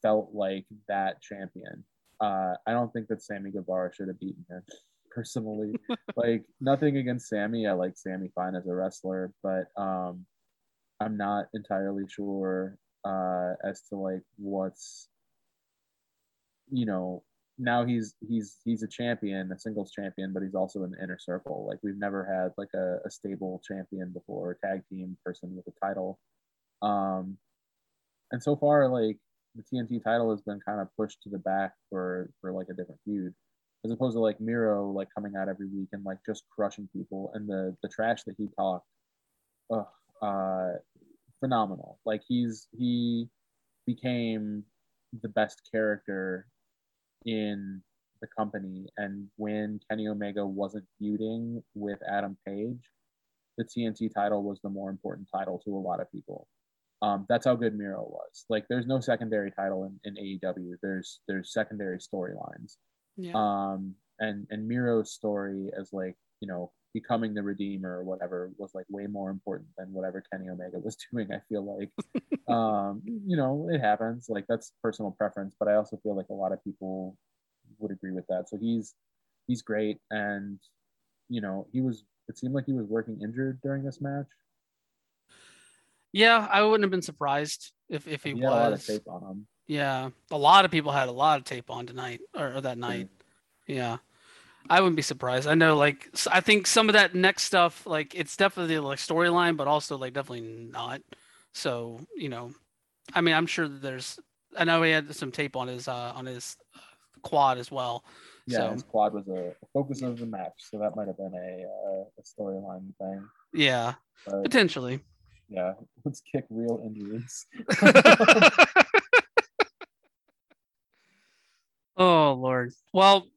felt like that champion. Uh, I don't think that Sammy Guevara should have beaten him personally. (laughs) like nothing against Sammy. I like Sammy fine as a wrestler, but um, I'm not entirely sure uh, as to like what's you know now he's he's he's a champion, a singles champion, but he's also in the inner circle. Like we've never had like a, a stable champion before, a tag team person with a title. Um, and so far, like the TNT title has been kind of pushed to the back for for like a different feud, as opposed to like Miro like coming out every week and like just crushing people. And the the trash that he talked, ugh, uh, phenomenal. Like he's he became the best character in the company. And when Kenny Omega wasn't feuding with Adam Page, the TNT title was the more important title to a lot of people. Um, that's how good Miro was. Like, there's no secondary title in, in AEW. There's there's secondary storylines. Yeah. Um, and and Miro's story as like you know becoming the Redeemer or whatever was like way more important than whatever Kenny Omega was (laughs) doing. I feel like, um, you know, it happens. Like that's personal preference, but I also feel like a lot of people would agree with that. So he's he's great, and you know, he was. It seemed like he was working injured during this match. yeah, I wouldn't have been surprised if if he, He had a lot of was. Tape on him. Yeah, a lot of people had a lot of tape on tonight or, or that night. Yeah, I wouldn't be surprised. I know, like, I think some of that next stuff, like, it's definitely like storyline, but also like definitely not. So you know, I mean, I'm sure that there's. I know he had some tape on his uh on his quad as well. Yeah, So- his quad was a focus of the match, so that might have been a, uh, a storyline thing. Yeah, But potentially. yeah, (laughs) let's kick real injuries. (laughs) (laughs) oh Lord. Well,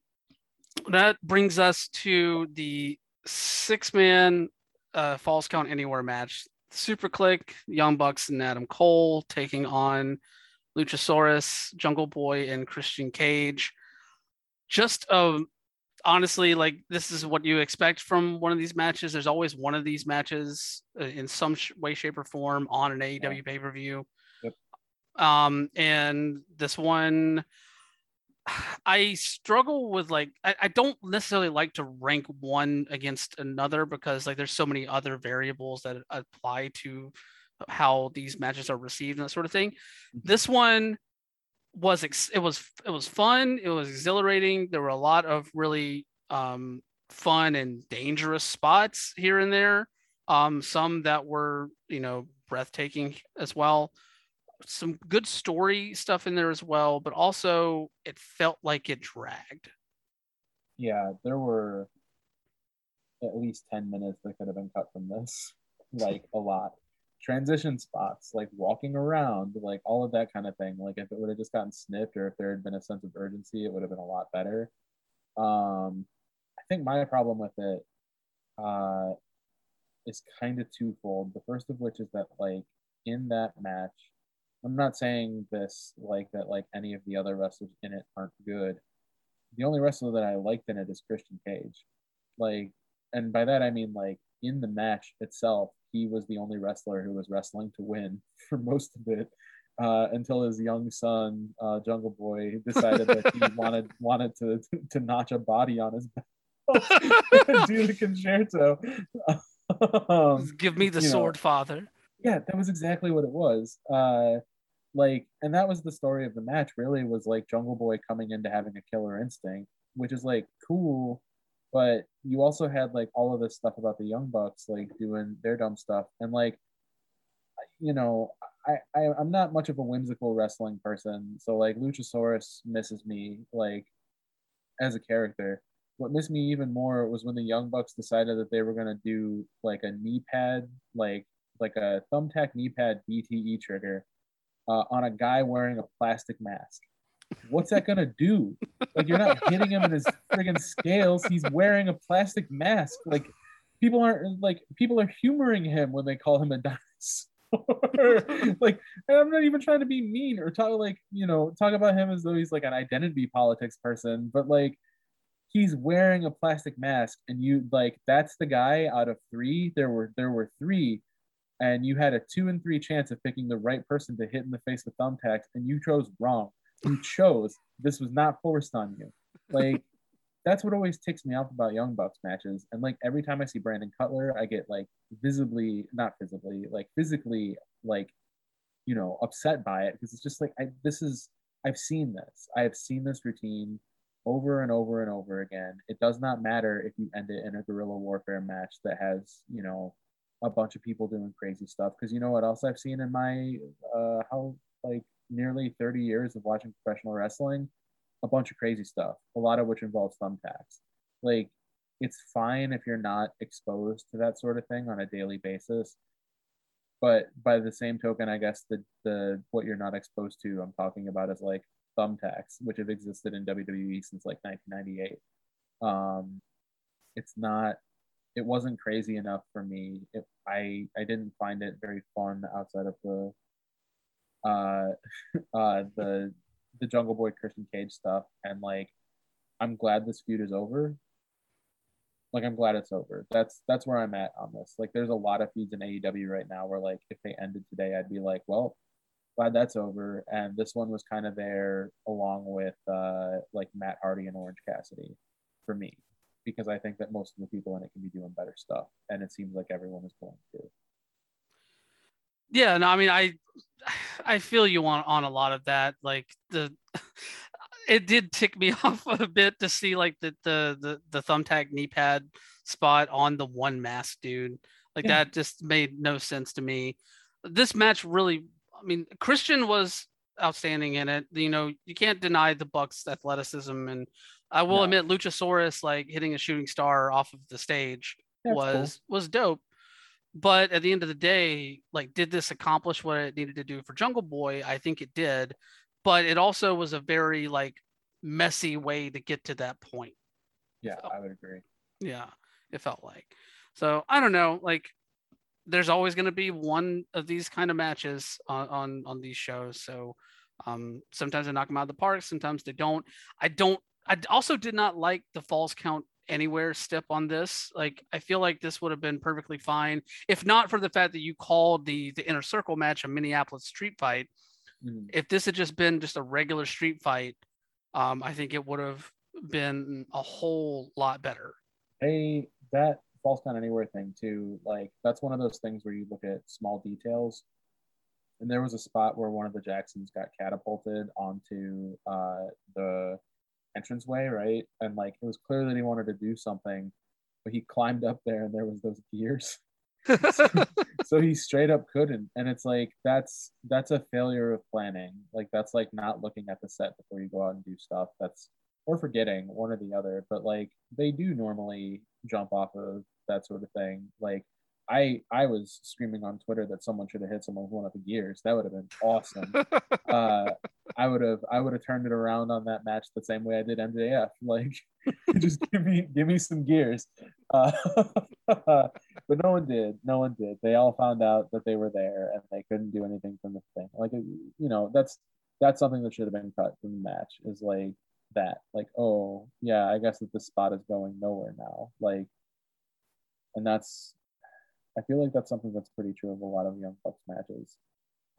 that brings us to the six-man uh, falls count anywhere match. Super Kliq, Young Bucks, and Adam Cole taking on Luchasaurus, Jungle Boy, and Christian Cage. Just um, honestly, like this is what you expect from one of these matches. There's always one of these matches uh, in some sh- way, shape, or form on an AEW pay per view. Yep. Um, and this one, I struggle with like I, I don't necessarily like to rank one against another because like there's so many other variables that apply to how these matches are received and that sort of thing. This one was ex- it was it was fun, it was exhilarating. There were a lot of really um fun and dangerous spots here and there. Um some that were, you know, breathtaking as well some good story stuff in there as well, but also it felt like it dragged. yeah, there were at least 10 minutes that could have been cut from this. (laughs) Like a lot. Transition spots, like walking around, like all of that kind of thing. Like if it would have just gotten snipped or if there had been a sense of urgency, it would have been a lot better. Um, I think my problem with it uh, is kind of twofold. The first of which is that, like, in that match, I'm not saying this like that, like any of the other wrestlers in it aren't good, the only wrestler that I liked in it is Christian Cage. Like, and by that I mean like in the match itself, he was the only wrestler who was wrestling to win (laughs) for most of it. Uh, until his young son, uh, Jungle Boy, decided that he (laughs) wanted wanted to to notch a body on his back (laughs) do the Con-Chair-To. um, Give me the sword, know. father. Yeah, that was exactly what it was. Uh, like, and that was the story of the match. Really, was like Jungle Boy coming into having a killer instinct, which is like cool. But you also had like all of this stuff about the Young Bucks, like doing their dumb stuff, and like, you know, I, I I'm not much of a whimsical wrestling person, so like Luchasaurus misses me like as a character what missed me even more was when the Young Bucks decided that they were gonna do like a knee pad, like like a thumbtack knee pad BTE trigger uh, on a guy wearing a plastic mask. What's that gonna do? Like you're not hitting him in his friggin' scales. He's wearing a plastic mask. Like people aren't like people are humoring him when they call him a dinosaur. (laughs) like and I'm not even trying to be mean or talk like you know talk about him as though he's like an identity politics person, but like he's wearing a plastic mask and you like that's the guy out of three there were there were three and you had a two and three chance of picking the right person to hit in the face with thumbtacks and you chose wrong. You (laughs) chose this was not forced on you. Like (laughs) that's what always ticks me off about young bucks matches. And like every time i see brandon cutler i get like visibly not visibly like physically like you know upset by it because it's just like I, this is i've seen this. I have seen this routine over and over and over again. It does not matter if you end it in a guerrilla warfare match that has, you know, a bunch of people doing crazy stuff. Because you know what else I've seen in my uh, how like nearly 30 years of watching professional wrestling? A bunch of crazy stuff, a lot of which involves thumbtacks. Like, it's fine if you're not exposed to that sort of thing on a daily basis. But by the same token, I guess the the what you're not exposed to, I'm talking about is like thumbtacks, which have existed in WWE since like 1998. Um, it's not, it wasn't crazy enough for me. It, I I didn't find it very fun outside of the uh (laughs) uh the the Jungle Boy Christian Cage stuff, and like I'm glad this feud is over. Like I'm glad it's over. That's that's where I'm at on this. Like there's a lot of feuds in AEW right now where like if they ended today, I'd be like, well, glad that's over. And this one was kind of there along with uh, like Matt Hardy and Orange Cassidy for me, because I think that most of the people in it can be doing better stuff, and it seems like everyone is going to. Yeah, no, I mean, I I feel you on on a lot of that. Like the it did tick me (laughs) off a bit to see like the the the, the thumbtack knee pad spot on the one mask dude. Like yeah. that just made no sense to me. This match really I mean, Christian was outstanding in it. You know, you can't deny the Bucks' athleticism, and I will no. admit, Luchasaurus like hitting a shooting star off of the stage That's was cool. was dope. But at the end of the day, like, did this accomplish what it needed to do for Jungle Boy? I think it did, but it also was a very like messy way to get to that point. Yeah, so, I would agree. Yeah, it felt like. So I don't know, like there's always going to be one of these kind of matches on on, on these shows. So um, sometimes they knock them out of the park, sometimes they don't. I don't. I also did not like the falls count anywhere step on this. Like I feel like this would have been perfectly fine if not for the fact that you called the the inner circle match a Minneapolis street fight. Mm. If this had just been just a regular street fight, um, I think it would have been a whole lot better. Hey, that falls count anywhere thing too. Like that's one of those things where you look at small details. And there was a spot where one of the Jacksons got catapulted onto uh, the entranceway, right? And like it was clear that he wanted to do something, but he climbed up there and there was those gears. so, (laughs) (laughs) so he straight up couldn't. And it's like that's that's a failure of planning. Like that's like not looking at the set before you go out and do stuff. That's or forgetting one or the other. But like they do normally jump off of that sort of thing. Like I I was screaming on Twitter that someone should have hit someone with one of the gears. That would have been awesome. (laughs) uh, I would have I would have turned it around on that match the same way I did MJF. (laughs) Like just give me give me some gears. Uh, (laughs) but no one did. No one did. They all found out that they were there and they couldn't do anything from the thing. Like you know that's that's something that should have been cut from the match. Is like that like oh yeah i guess that this spot is going nowhere now like and that's i feel like that's something that's pretty true of a lot of young bucks matches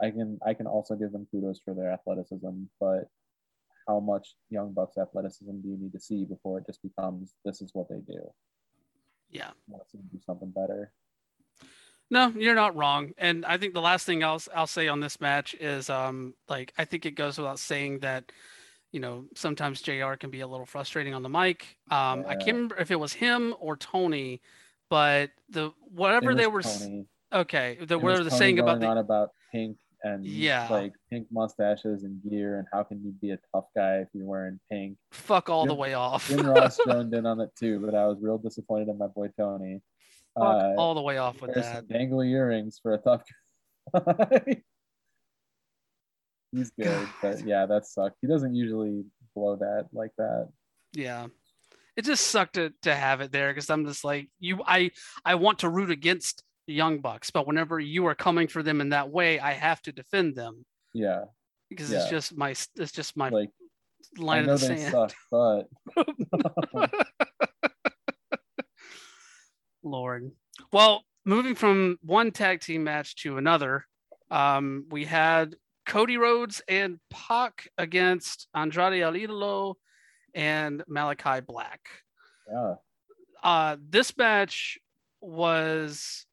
i can i can also give them kudos for their athleticism but how much young bucks athleticism do you need to see before it just becomes this is what they do yeah let's do something better no, you're not wrong. And I think the last thing I'll I'll say on this match is um like I think it goes without saying that you know sometimes JR can be a little frustrating on the mic. Um yeah. I can't remember if it was him or Tony, but the whatever they were Tony. okay, the whatever they're saying about the, about pink and yeah like pink mustaches and gear and how can you be a tough guy if you're wearing pink fuck all Jim, the way off Jim Ross (laughs) joined in on it too but i was real disappointed in my boy tony uh, all the way off with that. Dangly earrings for a tough guy. (laughs) He's good, God. but yeah, that sucked. He doesn't usually blow that like that. Yeah. It just sucked to, to have it there because I'm just like you I I want to root against the young bucks, but whenever you are coming for them in that way, I have to defend them. Yeah. Because yeah. it's just my it's just my like line I know of the they sand. suck, but (laughs) Lord. Well, moving from one tag team match to another, um, we had Cody Rhodes and Pac against Andrade El Idolo and Malachi Black. Yeah. Uh, this match was.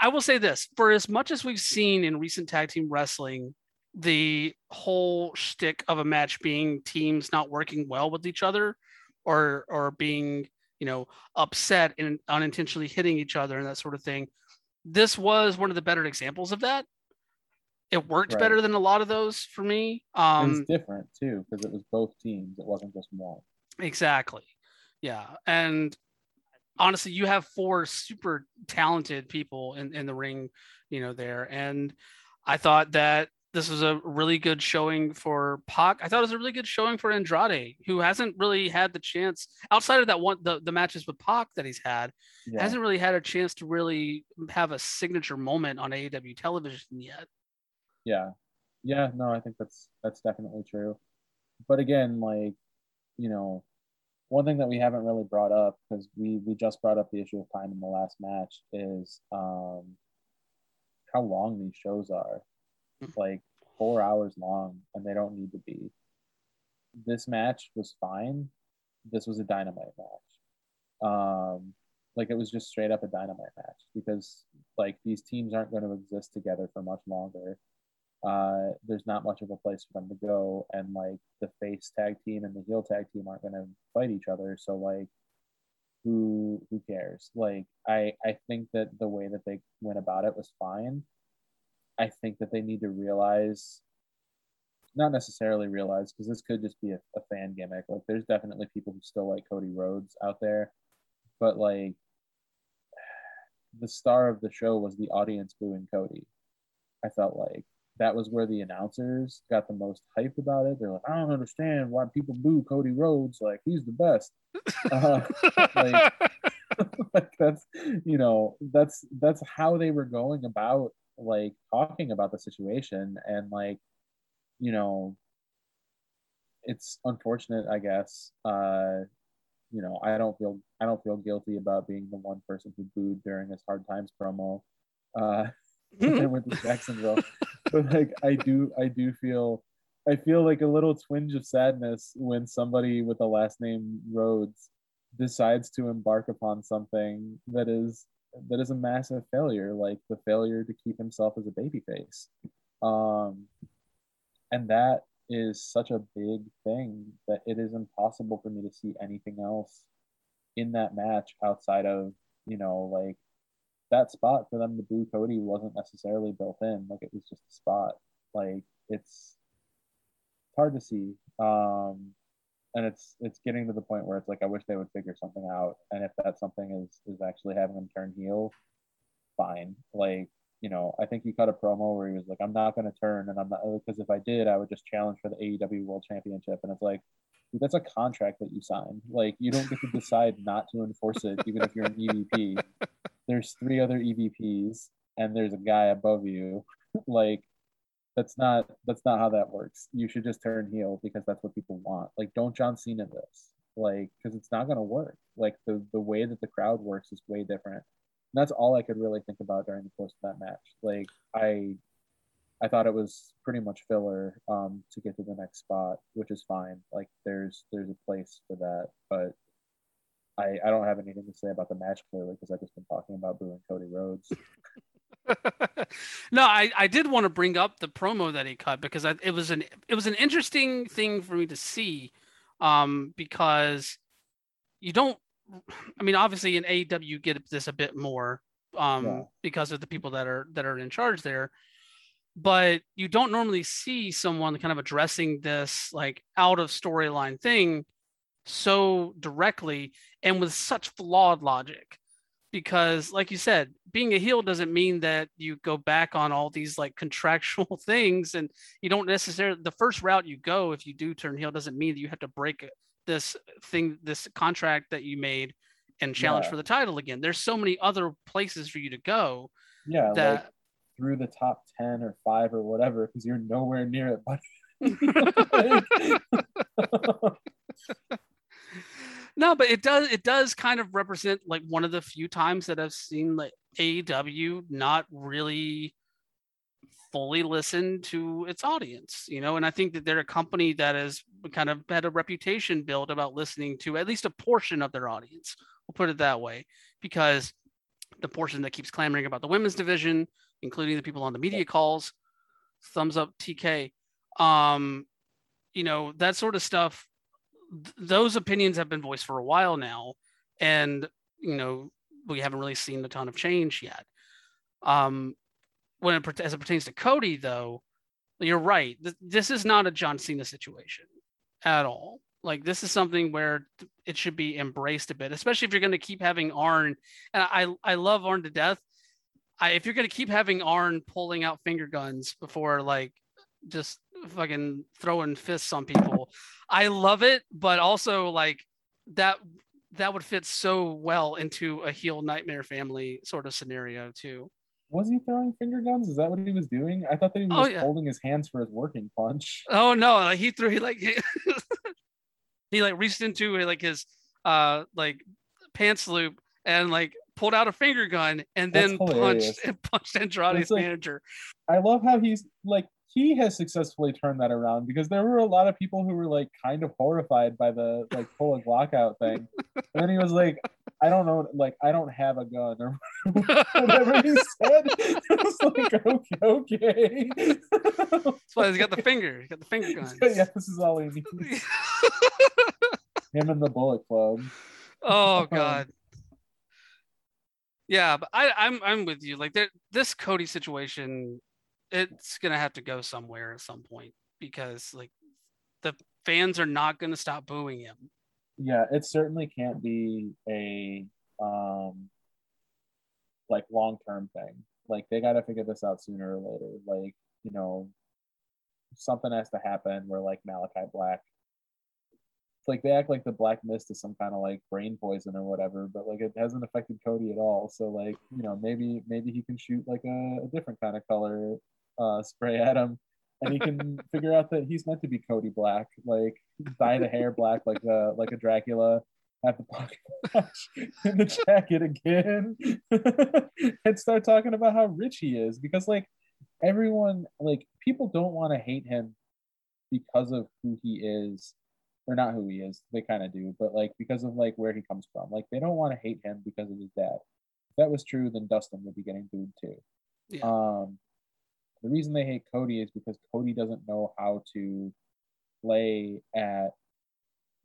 I will say this: for as much as we've seen in recent tag team wrestling, the whole shtick of a match being teams not working well with each other, or or being you know, upset and unintentionally hitting each other and that sort of thing. This was one of the better examples of that. It worked right. better than a lot of those for me. Um, it was different too because it was both teams. It wasn't just one. Exactly. Yeah, and honestly, you have four super talented people in in the ring, you know, there, and I thought that this was a really good showing for Pac. I thought it was a really good showing for Andrade, who hasn't really had the chance outside of that one the, the matches with Pac that he's had, yeah. hasn't really had a chance to really have a signature moment on AEW television yet. Yeah. Yeah, no, I think that's that's definitely true. But again, like, you know, one thing that we haven't really brought up because we we just brought up the issue of time in the last match is um how long these shows are like four hours long and they don't need to be. This match was fine. This was a dynamite match. Um, like it was just straight up a dynamite match because like these teams aren't going to exist together for much longer. Uh, there's not much of a place for them to go, and like the face tag team and the heel tag team aren't going to fight each other. So like, who who cares? Like I I think that the way that they went about it was fine. I think that they need to realize, not necessarily realize, because this could just be a, a fan gimmick. Like, there's definitely people who still like Cody Rhodes out there, but like, the star of the show was the audience booing Cody. I felt like that was where the announcers got the most hype about it. They're like, I don't understand why people boo Cody Rhodes. Like, he's the best. (laughs) Uh, (laughs) like, (laughs) like that's you know that's that's how they were going about like talking about the situation and like you know it's unfortunate i guess uh you know i don't feel i don't feel guilty about being the one person who booed during his hard times promo uh with jacksonville (laughs) but like i do i do feel i feel like a little twinge of sadness when somebody with a last name rhodes decides to embark upon something that is that is a massive failure, like the failure to keep himself as a babyface. Um, and that is such a big thing that it is impossible for me to see anything else in that match outside of, you know, like that spot for them to boo Cody wasn't necessarily built in. Like it was just a spot. Like it's hard to see. Um, and it's it's getting to the point where it's like I wish they would figure something out. And if that something is is actually having him turn heel, fine. Like you know, I think he cut a promo where he was like, "I'm not going to turn," and I'm not because if I did, I would just challenge for the AEW World Championship. And it's like, dude, that's a contract that you sign. Like you don't get to decide not to enforce it, even if you're an EVP. (laughs) There's three other EVPs, and there's a guy above you. (laughs) like that's not that's not how that works. You should just turn heel because that's what people want. Like, don't John Cena this, like, because it's not gonna work. Like the the way that the crowd works is way different. And that's all I could really think about during the course of that match. Like, I I thought it was pretty much filler um, to get to the next spot, which is fine. Like, there's there's a place for that, but I, I don't have anything to say about the match clearly because I've just been talking about booing Cody Rhodes. (laughs) no, I, I did want to bring up the promo that he cut because I, it was an it was an interesting thing for me to see, um, because you don't. I mean, obviously in AEW you get this a bit more, um, yeah. because of the people that are that are in charge there, but you don't normally see someone kind of addressing this like out of storyline thing so directly and with such flawed logic. Because like you said being a heel doesn't mean that you go back on all these like (laughs) contractual things and you don't necessarily the first route you go if you do turn heel doesn't mean that you have to break this thing this contract that you made and challenge yeah. for the title again. There's so many other places for you to go yeah that like through the top 10 or 5 or whatever because you're nowhere near it but (laughs) (laughs) no, but it does it does kind of represent like one of the few times that I've seen like AEW not really fully listen to its audience, you know, and I think that they're a company that has kind of had a reputation built about listening to at least a portion of their audience. We'll put it that way, because the portion that keeps clamoring about the women's division, including the people on the media calls, thumbs up TK, um, you know, that sort of stuff those opinions have been voiced for a while now, and you know we haven't really seen a ton of change yet. Um, when it as it pertains to Cody, though, you're right. this is not a John Cena situation at all. Like this is something where it should be embraced a bit, especially if you're going to keep having Arn. And I I love Arn to death. I, if you're going to keep having Arn pulling out finger guns before like just fucking throwing fists on people. I love it, but also like that that would fit so well into a heel nightmare family sort of scenario too. Was he throwing finger guns? Is that what he was doing? I thought that he was oh, yeah. holding his hands for his working punch. Oh no, like he threw he like (laughs) he, like reached into like his uh like pants loop and like pulled out a finger gun and That's then hilarious. (laughs) punched and punched Andrade's like, manager. I love how he's like he has successfully turned that around because there were a lot of people who were like kind of horrified by the like pull a Glock out thing. And then he was like, I don't know, like I don't have a gun or (laughs) whatever he (laughs) said. It was like, okay, okay. That's why he's got the (laughs) finger. He's got the finger gun. yeah, this is all he needs. Him and the Bullet Club. Oh um, God. Yeah, but I, I'm I'm with you. Like there, this Cody situation it's gonna have to go somewhere at some point because like the fans are not gonna stop booing him. Yeah, it certainly can't be a um like long term thing. Like they gotta figure this out sooner or later. Like, you know, something has to happen where like Malachi Black it's like they act like the black mist is some kind of like brain poison or whatever, but like it hasn't affected Cody at all. So like, you know, maybe maybe he can shoot like a, a different kind of color uh, spray at him, and he can (laughs) figure out that he's meant to be Cody Black, like dye the hair black like a like a Dracula, have the pocket watch (laughs) in the jacket again, (laughs) and start talking about how rich he is. Because like everyone like people don't want to hate him because of who he is or not who he is they kind of do but like because of like where he comes from. Like they don't want to hate him because of his dad. If that was true then dustin would be getting booed too. Yeah. um the reason they hate Cody is because Cody doesn't know how to play at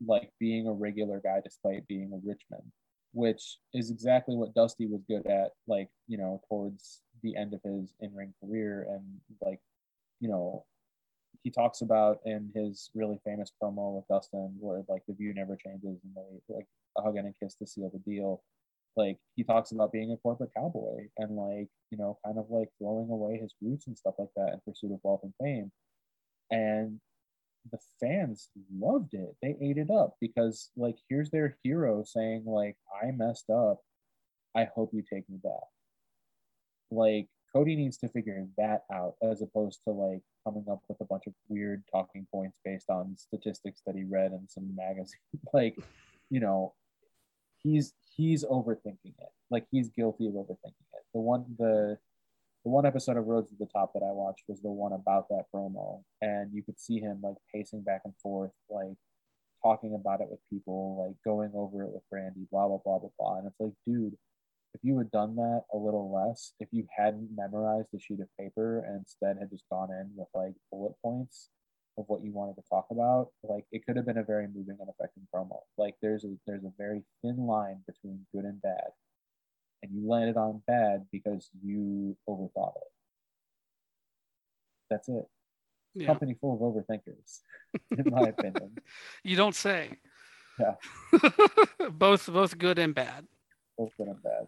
like being a regular guy despite being a Richmond, which is exactly what Dusty was good at, like, you know, towards the end of his in ring career. And like, you know, he talks about in his really famous promo with Dustin where like the view never changes and they like a hug and a kiss to seal the deal like he talks about being a corporate cowboy and like you know kind of like throwing away his roots and stuff like that in pursuit of wealth and fame. And the fans loved it. They ate it up because like here's their hero saying like i messed up. I hope you take me back. Like Cody needs to figure that out as opposed to like coming up with a bunch of weird talking points based on statistics that he read in some magazine. (laughs) like, you know, he's he's overthinking it. Like he's guilty of overthinking it. The one the the one episode of Rhodes to the Top that I watched was the one about that promo, and you could see him like pacing back and forth, like talking about it with people, like going over it with Brandi, blah blah blah blah blah. And it's like, dude, if you had done that a little less, if you hadn't memorized a sheet of paper and instead had just gone in with like bullet points of what you wanted to talk about, like it could have been a very moving and affecting promo. Like there's a there's a very thin line between good and bad. And you landed on bad because you overthought it. That's it. Yeah. Company full of overthinkers, (laughs) in my opinion. (laughs) You don't say. Yeah. (laughs) both both good and bad. Both good and bad.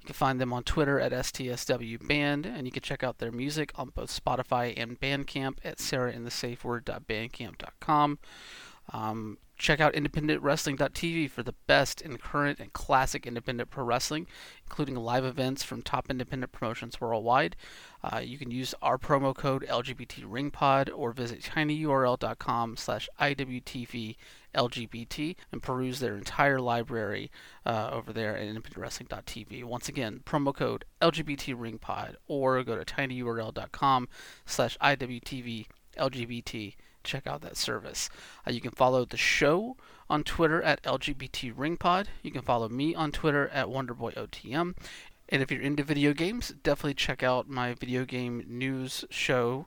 You can find them on Twitter at STSW Band, and you can check out their music on both Spotify and Bandcamp at sarahinthesafeword.bandcamp.com. Um, check out independentwrestling.tv for the best in current and classic independent pro wrestling, including live events from top independent promotions worldwide. Uh, you can use our promo code LGBTRingPod or visit tinyurl.com slash IWTV LGBT and peruse their entire library uh, over there at independentwrestling.tv. Once again, promo code LGBTRingPod or go to tinyurl.com slash IWTV LGBT. Check out that service. Uh, you can follow the show on Twitter at LGBTRingPod. You can follow me on Twitter at WonderboyOTM. And if you're into video games, definitely check out my video game news show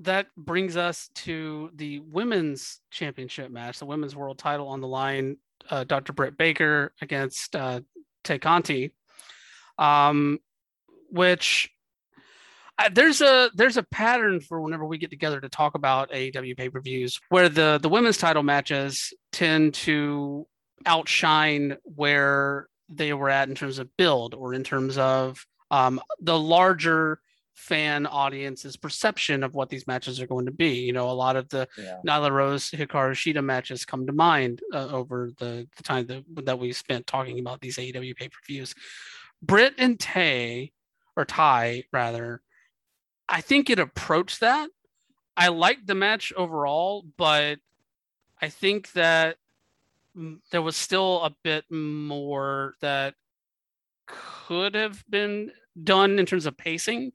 That brings us to the women's championship match, the women's world title on the line. Uh, Dr. Britt Baker against uh, Conti, um, which uh, there's a there's a pattern for whenever we get together to talk about AEW pay per views where the the women's title matches tend to outshine where they were at in terms of build or in terms of um, the larger fan audience's perception of what these matches are going to be. You know, a lot of the yeah. Nyla Rose Hikaru Shida matches come to mind uh, over the, the time that, that we spent talking about these AEW pay per views. Britt and Tay, or Ty rather, I think it approached that. I liked the match overall, but I think that there was still a bit more that could have been done in terms of pacing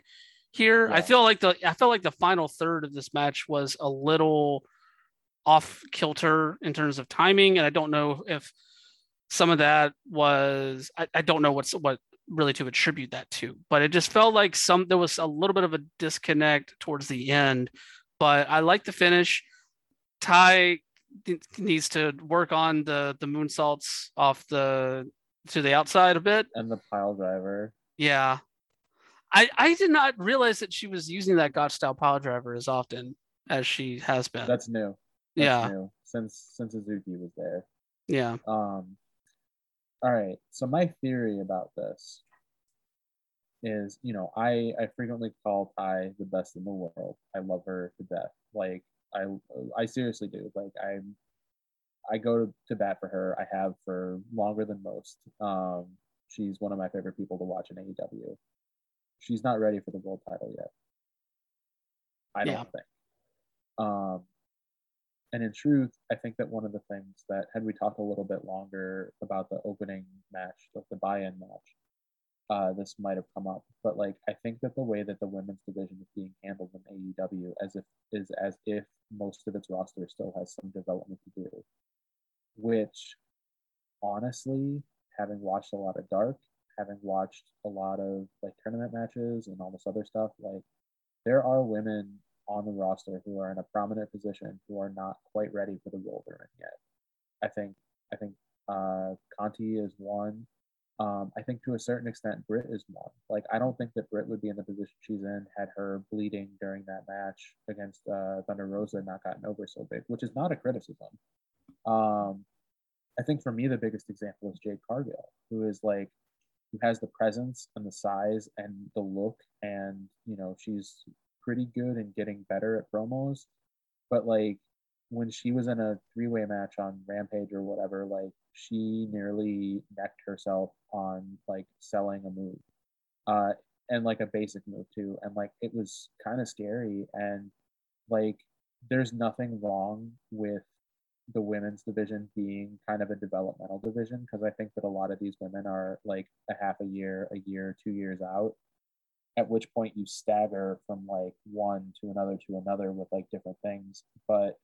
here. Yeah. I feel like the I felt like the final third of this match was a little off kilter in terms of timing, and I don't know if some of that was I, I don't know what's what really to attribute that to, but it just felt like some there was a little bit of a disconnect towards the end. But I like the finish. Ty needs to work on the the moonsaults off the to the outside a bit and the pile driver. Yeah, I, I did not realize that she was using that Gotch style pile driver as often as she has been. That's new. That's yeah. New. Since since Suzuki was there. Yeah. Um all right. So my theory about this is, you know, I I frequently call Ty the best in the world. I love her to death. Like I I seriously do. Like I'm I go to, to bat for her. I have for longer than most. Um, she's one of my favorite people to watch in AEW she's not ready for the world title yet. I don't yeah. think. Um, and in truth, I think that one of the things that had we talked a little bit longer about the opening match, like the buy-in match, uh, this might have come up. But like, I think that the way that the women's division is being handled in AEW, as if is as if most of its roster still has some development to do. Which, honestly, having watched a lot of Dark, having watched a lot of like tournament matches and all this other stuff, like there are women on the roster who are in a prominent position who are not quite ready for the role they're in yet. I think I think uh, Conti is one. Um, I think to a certain extent, Britt is one. Like, I don't think that Britt would be in the position she's in had her bleeding during that match against uh, Thunder Rosa not gotten over so big, which is not a criticism. Um, I think for me, the biggest example is Jade Cargill, who is like, who has the presence and the size and the look, and you know, she's pretty good and getting better at promos. But like, when she was in a three-way match on Rampage or whatever, like she nearly necked herself on like selling a move, uh, and like a basic move too, and like it was kind of scary. And like, there's nothing wrong with the women's division being kind of a developmental division because I think that a lot of these women are like a half a year, a year, two years out. At which point you stagger from like one to another to another with like different things. But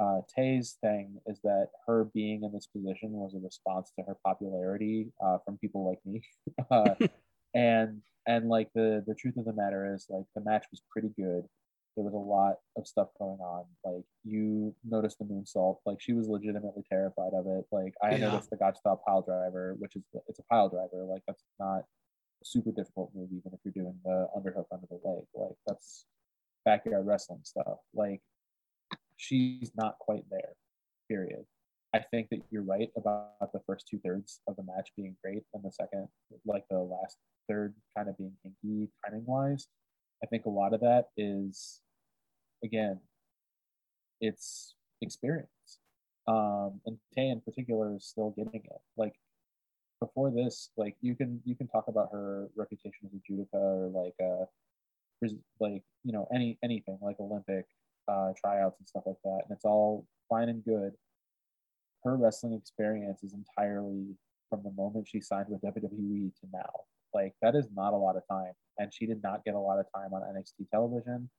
uh, Tay's thing is that her being in this position was a response to her popularity uh, from people like me, (laughs) uh, (laughs) and and like the the truth of the matter is like the match was pretty good. There was a lot of stuff going on. Like you noticed the moonsault. Like she was legitimately terrified of it. Like I yeah. noticed the Gotch style pile driver, which is it's a pile driver. Like that's not a super difficult move, even if you're doing the underhook under the leg. Like that's backyard wrestling stuff. Like she's not quite there, period. I think that you're right about the first two thirds of the match being great and the second, like the last third, kind of being hinky timing wise. I think a lot of that is, again, it's experience. Um, and Tay in particular is still getting it. Like before this, like you can you can talk about her reputation as a judoka or like uh, like you know any anything like Olympic uh, tryouts and stuff like that, and it's all fine and good. Her wrestling experience is entirely from the moment she signed with WWE to now. Like that is not a lot of time, and she did not get a lot of time on NXT television.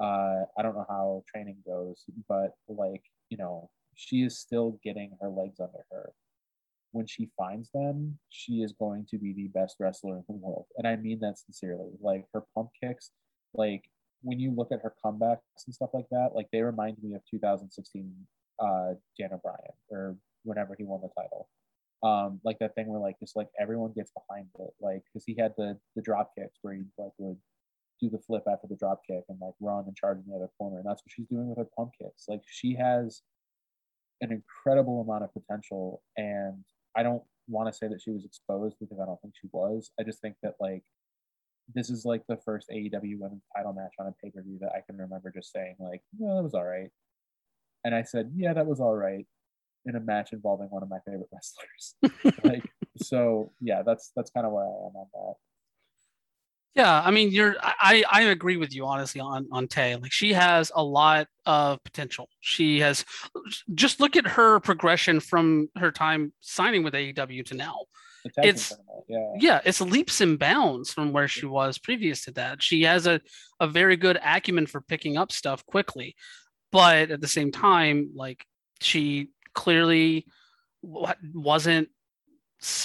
Uh, I don't know how training goes, but like you know, she is still getting her legs under her. When she finds them, she is going to be the best wrestler in the world, and I mean that sincerely. Like her pump kicks, like when you look at her comebacks and stuff like that, like they remind me of 2016 uh, Daniel Bryan or whenever he won the title. Um, like that thing where like just like everyone gets behind it, like because he had the the drop kicks where he like would do the flip after the drop kick and like run and charge in the other corner, and that's what she's doing with her pump kicks. Like she has an incredible amount of potential, and I don't want to say that she was exposed because I don't think she was. I just think that like this is like the first AEW women's title match on a pay per view that I can remember just saying like, "Yeah, that was all right," and I said, "Yeah, that was all right," in a match involving one of my favorite wrestlers. (laughs) like, so yeah, that's that's kind of where I am on that. Yeah, I mean, you're. I I agree with you honestly on on Tay. Like she has a lot of potential. She has. Just look at her progression from her time signing with AEW to now it's yeah. yeah, it's leaps and bounds from where she was previous to that. She has a, a very good acumen for picking up stuff quickly, but at the same time, like she clearly wasn't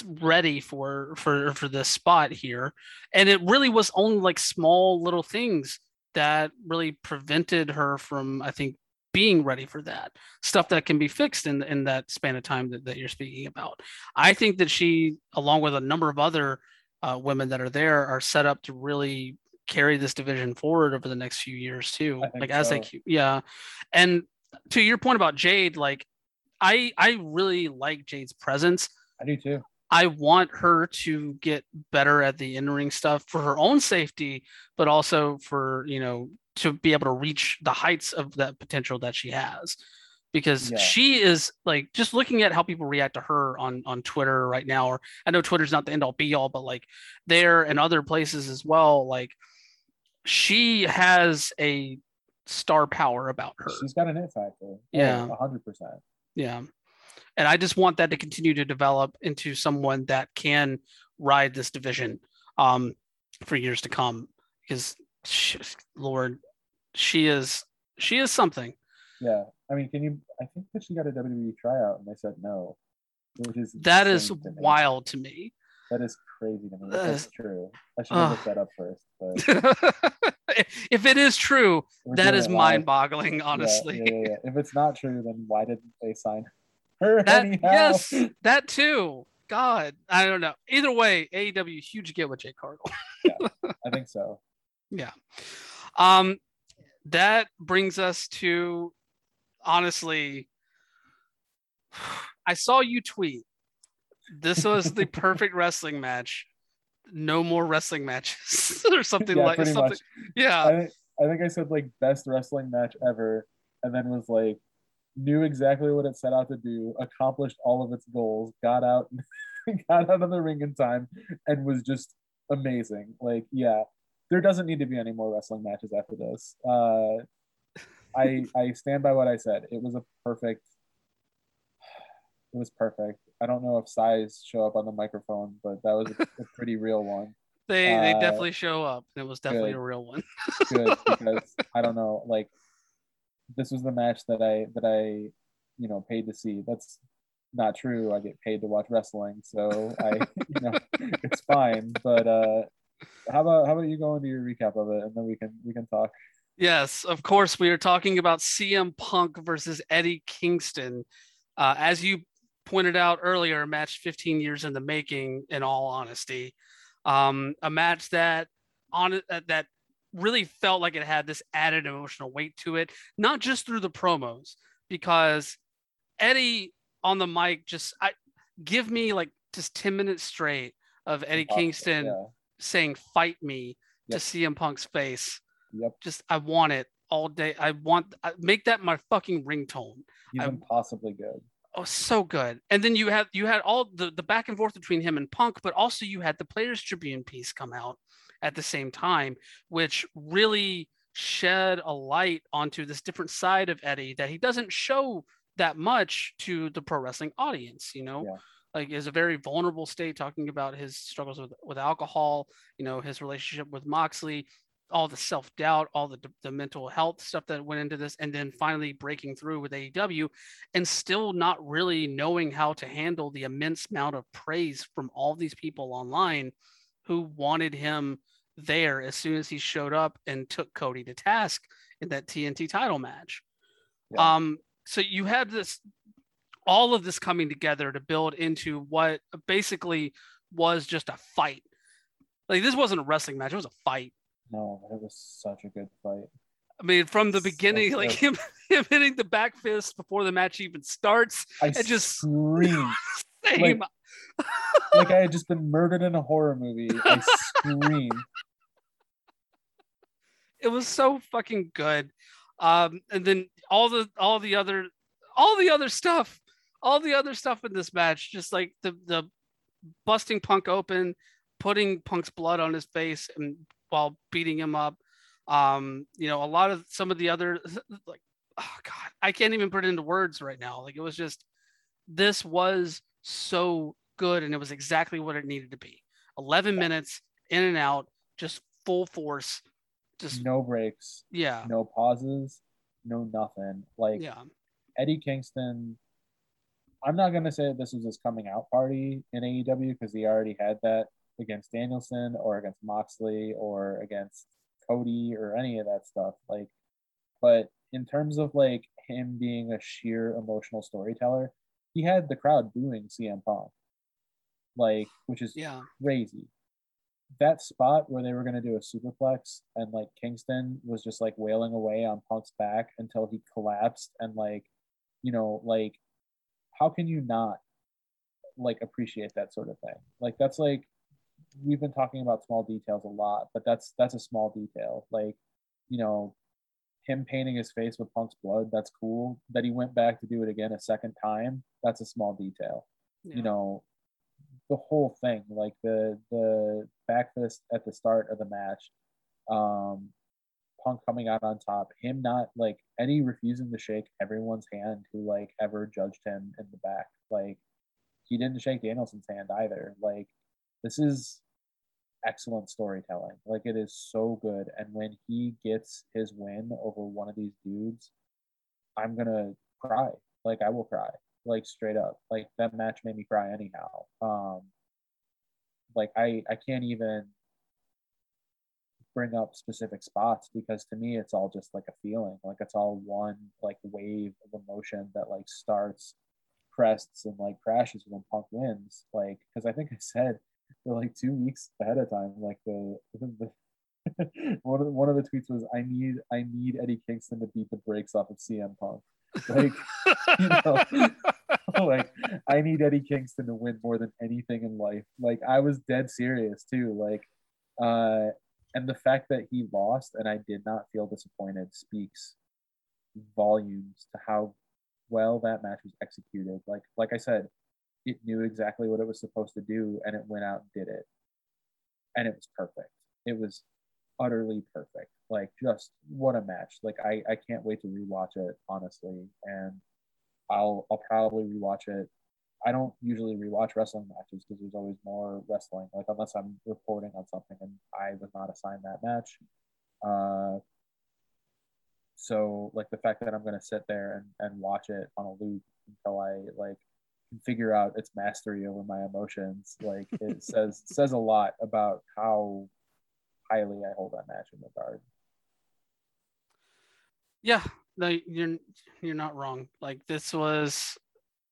ready for for for this spot here, and it really was only like small little things that really prevented her from, I think, being ready for that. Stuff that can be fixed in in that span of time that, that you're speaking about. I think that she along with a number of other uh, women that are there are set up to really carry this division forward over the next few years too. Like so. as they yeah. And to your point about jade like i i really like jade's presence i do too I want her to get better at the in-ring stuff for her own safety, but also for you know to be able to reach the heights of that potential that she has because yeah. she is like just looking at how people react to her on on Twitter right now or I know Twitter's not the end all be all but like there and other places as well like she has a star power about her. She's got an it factor. Yeah. Oh, hundred percent. Yeah. And I just want that to continue to develop into someone that can ride this division um, for years to come. Because, she, Lord, she is she is something. Yeah, I mean, can you? I think that she got a WWE tryout, and they said no, which is that is to wild to me. That is crazy to me. That's true. I should have uh, looked that up first. But (laughs) if it is true, that is mind-boggling. Honestly, yeah, yeah, yeah, if it's not true, then why didn't they sign her? That, anyhow? Yes, (laughs) that too. God, I don't know. Either way, AEW huge get with Jade Cargill. (laughs) yeah, I think so. Yeah. Um, that brings us to honestly, (sighs) I saw you tweet. This was the perfect wrestling match. No more wrestling matches (laughs) or something yeah, like something. Much. Yeah. I, I think I said like best wrestling match ever, and then was like knew exactly what it set out to do, accomplished all of its goals, got out (laughs) got out of the ring in time, and was just amazing. Like, yeah, there doesn't need to be any more wrestling matches after this. Uh, I I stand by what I said. It was a perfect. (sighs) It was perfect. I don't know if sighs show up on the microphone, but that was a, a pretty real one. (laughs) They uh, they definitely show up. It was definitely good, a real one. (laughs) good (laughs) because I don't know, like this was the match that I that I you know paid to see. That's not true. I get paid to watch wrestling, so I you know it's fine. But uh, how about how about you go into your recap of it, and then we can we can talk. Yes, of course. We are talking about CM Punk versus Eddie Kingston. Uh, as you pointed out earlier, a match 15 years in the making. In all honesty, um, a match that on uh, that really felt like it had this added emotional weight to it, not just through the promos, because Eddie on the mic just I give me like just 10 minutes straight of Eddie Kingston yeah. saying fight me yep. to CM Punk's face. Yep. Just I want it all day. I want I, make that my fucking ringtone. Even possibly good. Oh, so good. And then you had you had all the the back and forth between him and Punk, but also you had the Players Tribune piece come out at the same time, which really shed a light onto this different side of Eddie that he doesn't show that much to the pro wrestling audience, you know. Yeah. Like is a very vulnerable state talking about his struggles with, with alcohol, you know, his relationship with Moxley, all the self-doubt, all the the mental health stuff that went into this, and then finally breaking through with AEW and still not really knowing how to handle the immense amount of praise from all these people online who wanted him there as soon as he showed up and took Cody to task in that TNT title match. Yeah. Um, so you had this, all of this coming together to build into what basically was just a fight. Like this wasn't a wrestling match; it was a fight. No, it was such a good fight. I mean, from the beginning, so like (laughs) him, him hitting the back fist before the match even starts, I and just screamed. (laughs) like, like I had just been murdered in a horror movie. I screamed (laughs) it was so fucking good. Um, and then all the all the other all the other stuff, all the other stuff in this match, just like the the busting Punk open, putting Punk's blood on his face, and while beating him up. Um, you know, a lot of some of the other (laughs) like, oh god, I can't even put it into words right now. Like it was just, this was so good, and it was exactly what it needed to be. Eleven minutes in and out, just full force just no breaks. Yeah. No pauses. No nothing. Like yeah. Eddie Kingston. I'm not gonna say this was his coming out party in AEW because he already had that against Danielson or against Moxley or against Cody or any of that stuff. Like, but in terms of like him being a sheer emotional storyteller, he had the crowd booing CM Punk, like, which is yeah crazy that spot where they were going to do a superplex and like Kingston was just like wailing away on Punk's back until he collapsed and like you know like how can you not like appreciate that sort of thing like that's like we've been talking about small details a lot but that's that's a small detail like you know him painting his face with Punk's blood that's cool that he went back to do it again a second time that's a small detail yeah. you know the whole thing, like the the back fist at the start of the match, um, Punk coming out on top, him not like Eddie refusing to shake everyone's hand who like ever judged him in the back. Like he didn't shake Danielson's hand either. Like this is excellent storytelling. Like it is so good. And when he gets his win over one of these dudes, I'm gonna cry. Like I will cry. Like straight up. Like that match made me cry anyhow. Um like I I can't even bring up specific spots because to me it's all just like a feeling like it's all one like wave of emotion that like starts crests and like crashes when punk wins like because i think i said (laughs) for like two weeks ahead of time like the, the (laughs) one of the, one of the tweets was i need i need eddie kingston to beat the brakes off of cm punk. (laughs) Like you know like i need eddie kingston to win more than anything in life. Like i was dead serious too. Like uh and the fact that he lost and I did not feel disappointed speaks volumes to how well that match was executed. Like like I said, it knew exactly what it was supposed to do and it went out and did it. And it was perfect. It was utterly perfect. Like just what a match. Like I, I can't wait to rewatch it, honestly. And I'll I'll probably rewatch it I don't usually rewatch wrestling matches because there's always more wrestling. Like unless I'm reporting on something and I was not assigned that match. Uh, so like the fact that I'm gonna sit there and, and watch it on a loop until I like can figure out its mastery over my emotions, like it (laughs) says says a lot about how highly I hold that match in regard. Yeah, no, you're you're not wrong. Like this was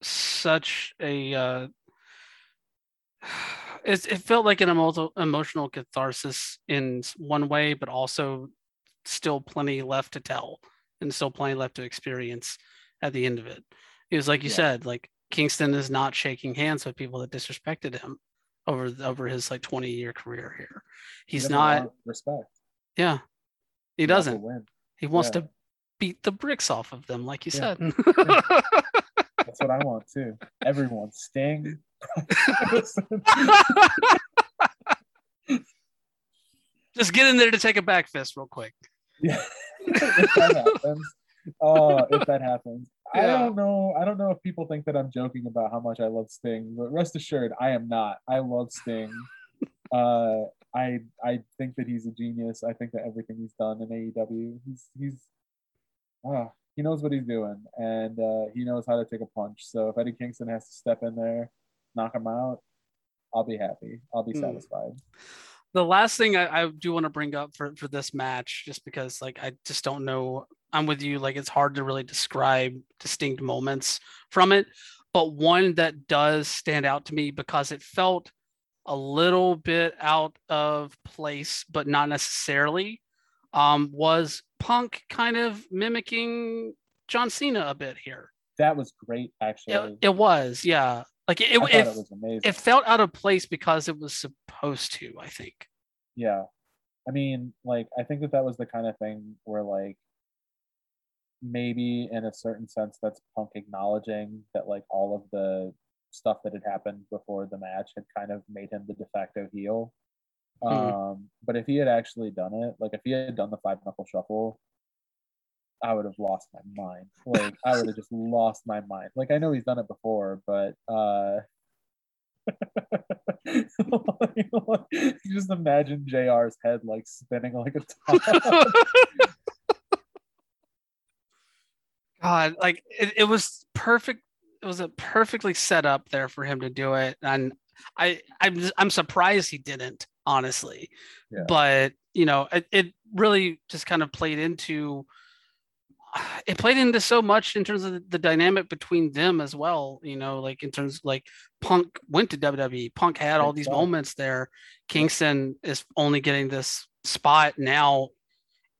such a uh, (sighs) it, it felt like an emo- emotional catharsis in one way, but also still plenty left to tell and still plenty left to experience at the end of it. It was like you yeah. said, like Kingston is not shaking hands with people that disrespected him over over his like 20 year career here. He's he not respect. Yeah. He, he doesn't. He wants yeah. to beat the bricks off of them, like you yeah. said. (laughs) That's what I want too. Everyone, Sting. (laughs) Just get in there to take a back fist real quick. Yeah, (laughs) if that happens. Oh, if that happens. Yeah. I don't know. I don't know if people think that I'm joking about how much I love Sting, but rest assured, I am not. I love Sting. (laughs) Uh, I I think that he's a genius. I think that everything he's done in AEW, he's he's ah, he knows what he's doing and uh, he knows how to take a punch. So if Eddie Kingston has to step in there, knock him out, I'll be happy. I'll be mm. satisfied. The last thing I, I do want to bring up for, for this match, just because like I just don't know. I'm with you. Like it's hard to really describe distinct moments from it, but one that does stand out to me because it felt a little bit out of place, but not necessarily um, was Punk kind of mimicking John Cena a bit here. That was great, actually. It, it was, yeah. Like it, it, it, it was amazing. It felt out of place because it was supposed to. I think. Yeah, I mean, like I think that that was the kind of thing where like maybe in a certain sense that's Punk acknowledging that like all of the stuff that had happened before the match had kind of made him the de facto heel Hmm. Um, but if he had actually done it, like if he had done the five knuckle shuffle, I would have lost my mind. Like I would have just lost my mind. Like I know he's done it before, but uh (laughs) just imagine JR's head like spinning like a top. (laughs) God, like it, it was perfect. It was a perfectly set up there for him to do it, and I I'm I'm surprised he didn't honestly. Yeah. But you know, it, it really just kind of played into it played into so much in terms of the, dynamic between them as well. You know, like in terms of like Punk went to WWE, Punk had all these moments there. Kingston is only getting this spot now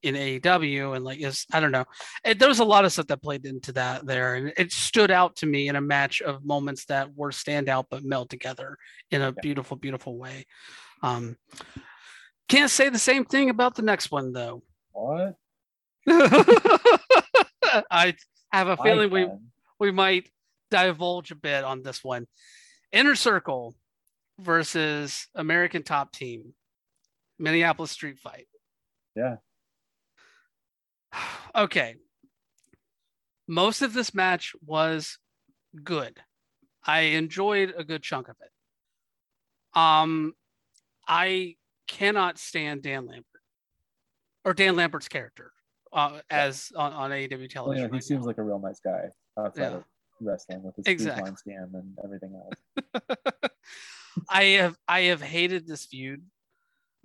in AEW, and like is I don't know. It, there was a lot of stuff that played into that there, and it stood out to me in a match of moments that were standout but meld together in a beautiful, beautiful way. Um, can't say the same thing about the next one though. What? (laughs) (laughs) I have a feeling we we might divulge a bit on this one. Inner Circle versus American Top Team, Minneapolis Street Fight. Yeah. (sighs) okay. Most of this match was good. I enjoyed a good chunk of it. Um, I cannot stand Dan Lambert or Dan Lambert's character uh, as on, on AEW Well, television. yeah, he right seems now. like a real nice guy outside Yeah. of wrestling with his Exactly. scam and everything else. (laughs) I have I have hated this feud,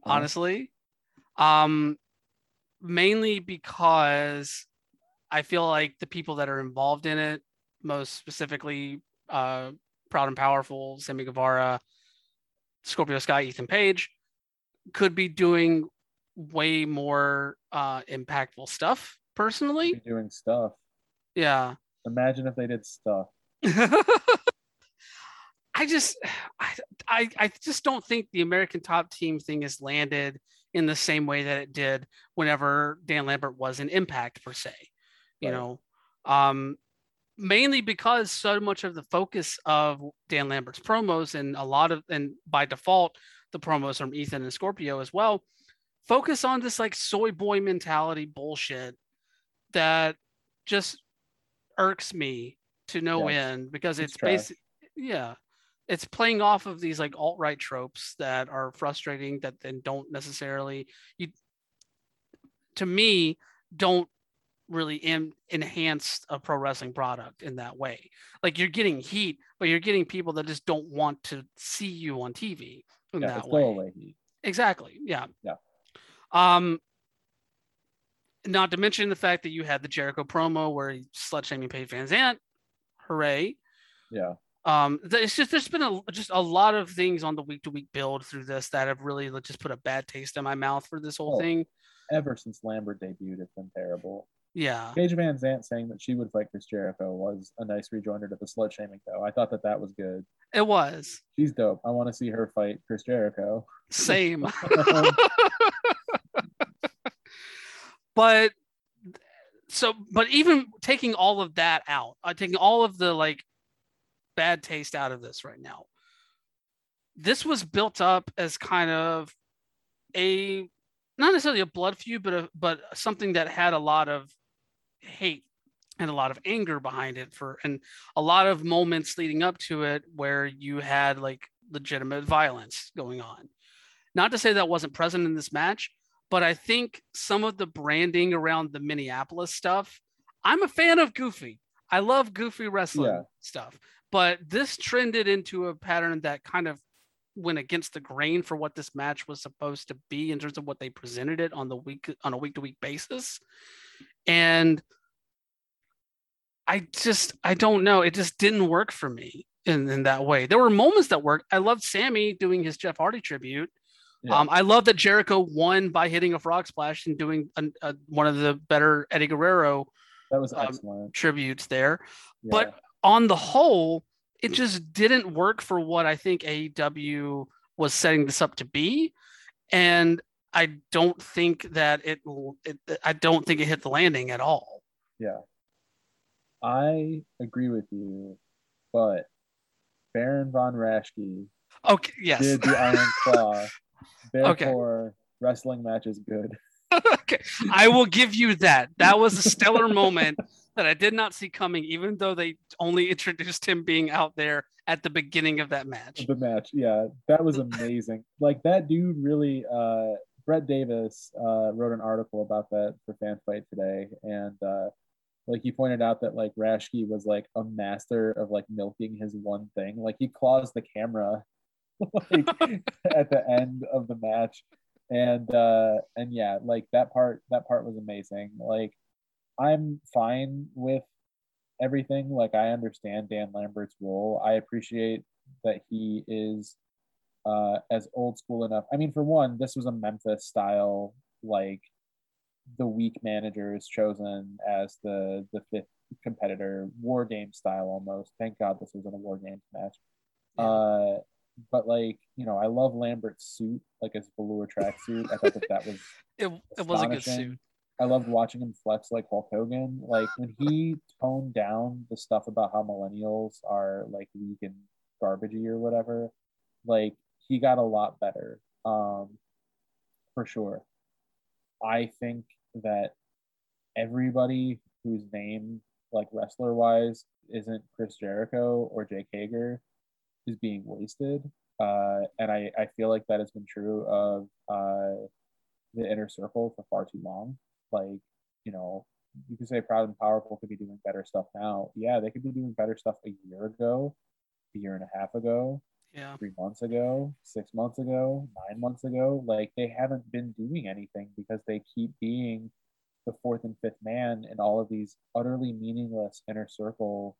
Uh-huh. honestly. Um mainly because I feel like the people that are involved in it, most specifically uh Proud and Powerful, Sammy Guevara, Scorpio Sky, Ethan Page, could be doing way more uh impactful stuff personally. Be doing stuff. Yeah. Imagine if they did stuff. (laughs) I just I, I I just don't think the American top team thing has landed in the same way that it did whenever Dan Lambert was in impact per se. You Right. know, um mainly because so much of the focus of Dan Lambert's promos and a lot of and by default the promos from Ethan and Scorpio as well focus on this like soy boy mentality bullshit that just irks me to no Yes. end because It's it's, basic yeah it's playing off of these like alt-right tropes that are frustrating that then don't necessarily you to me don't really en- enhance a pro wrestling product in that way like you're getting heat but you're getting people that just don't want to see you on tv in Yeah, that way heat. Exactly. Yeah. Yeah. Um, not to mention the fact that you had the Jericho promo where he slut shaming Paige VanZant. Hooray. Yeah. Um, it's just there's been a just a lot of things on the week to week build through this that have really just put a bad taste in my mouth for this whole Oh. thing. Ever since Lambert debuted, it's been terrible. Yeah. Paige VanZant saying that she would fight Chris Jericho was a nice rejoinder to the slut shaming, though. I thought that that was good. It was. She's dope. I want to see her fight Chris Jericho. Same. (laughs) (laughs) but so but even taking all of that out, uh, taking all of the like bad taste out of this right now. This was built up as kind of a not necessarily a blood feud, but a, but something that had a lot of hate and a lot of anger behind it for and a lot of moments leading up to it where you had like legitimate violence going on. Not to say that wasn't present in this match, but I think some of the branding around the Minneapolis stuff, I'm a fan of Goofy. I love Goofy wrestling Yeah. stuff, but this trended into a pattern that kind of went against the grain for what this match was supposed to be in terms of what they presented it on the week on a week to week basis. And I just I don't know. It just didn't work for me in, in that way. There were moments that worked. I loved Sammy doing his Jeff Hardy tribute. Yeah. Um, I love that Jericho won by hitting a frog splash and doing an, a, one of the better Eddie Guerrero That was um, excellent. tributes there. Yeah. But on the whole, it just didn't work for what I think AEW was setting this up to be, and I don't think that it. it I don't think it hit the landing at all. yeah. I agree with you, but Baron von Raschke Okay. Yes. did the (laughs) Iron Claw. (laughs) Therefore, wrestling match is good. (laughs) okay. I will give you that. That was a stellar moment that I did not see coming, even though they only (laughs) introduced him being out there at the beginning of that match. The match, yeah, that was amazing. like that dude really. uh Brett Davis uh, wrote an article about that for Fanbyte today, and uh, like he pointed out that like Raschke was like a master of like milking his one thing. Like he claws the camera (laughs) like at the end of the match, and uh, and yeah, like that part that part was amazing. Like I'm fine with everything. Like I understand Dan Lambert's role. I appreciate that he is uh, as old school enough. I mean, for one, this was a Memphis style, like the weak manager is chosen as the the fifth competitor, war game style almost. Thank God this wasn't a war games match. Yeah. Uh, but like you know, I love Lambert's suit, like his velour tracksuit. I thought that that was (laughs) It, it was a good suit. I loved watching him flex like Hulk Hogan. Like when he toned down the stuff about how millennials are like weak and garbagey or whatever, like he got a lot better. Um, for sure. I think that everybody whose name, like wrestler wise, isn't Chris Jericho or Jake Hager is being wasted. Uh, and I, I feel like that has been true of uh, the inner circle for far too long. Like, you know, you can say Proud and Powerful could be doing better stuff now. Yeah, they could be doing better stuff a year ago, a year and a half ago, Yeah. three months ago, six months ago, nine months ago. Like they haven't been doing anything because they keep being the fourth and fifth man in all of these utterly meaningless inner circle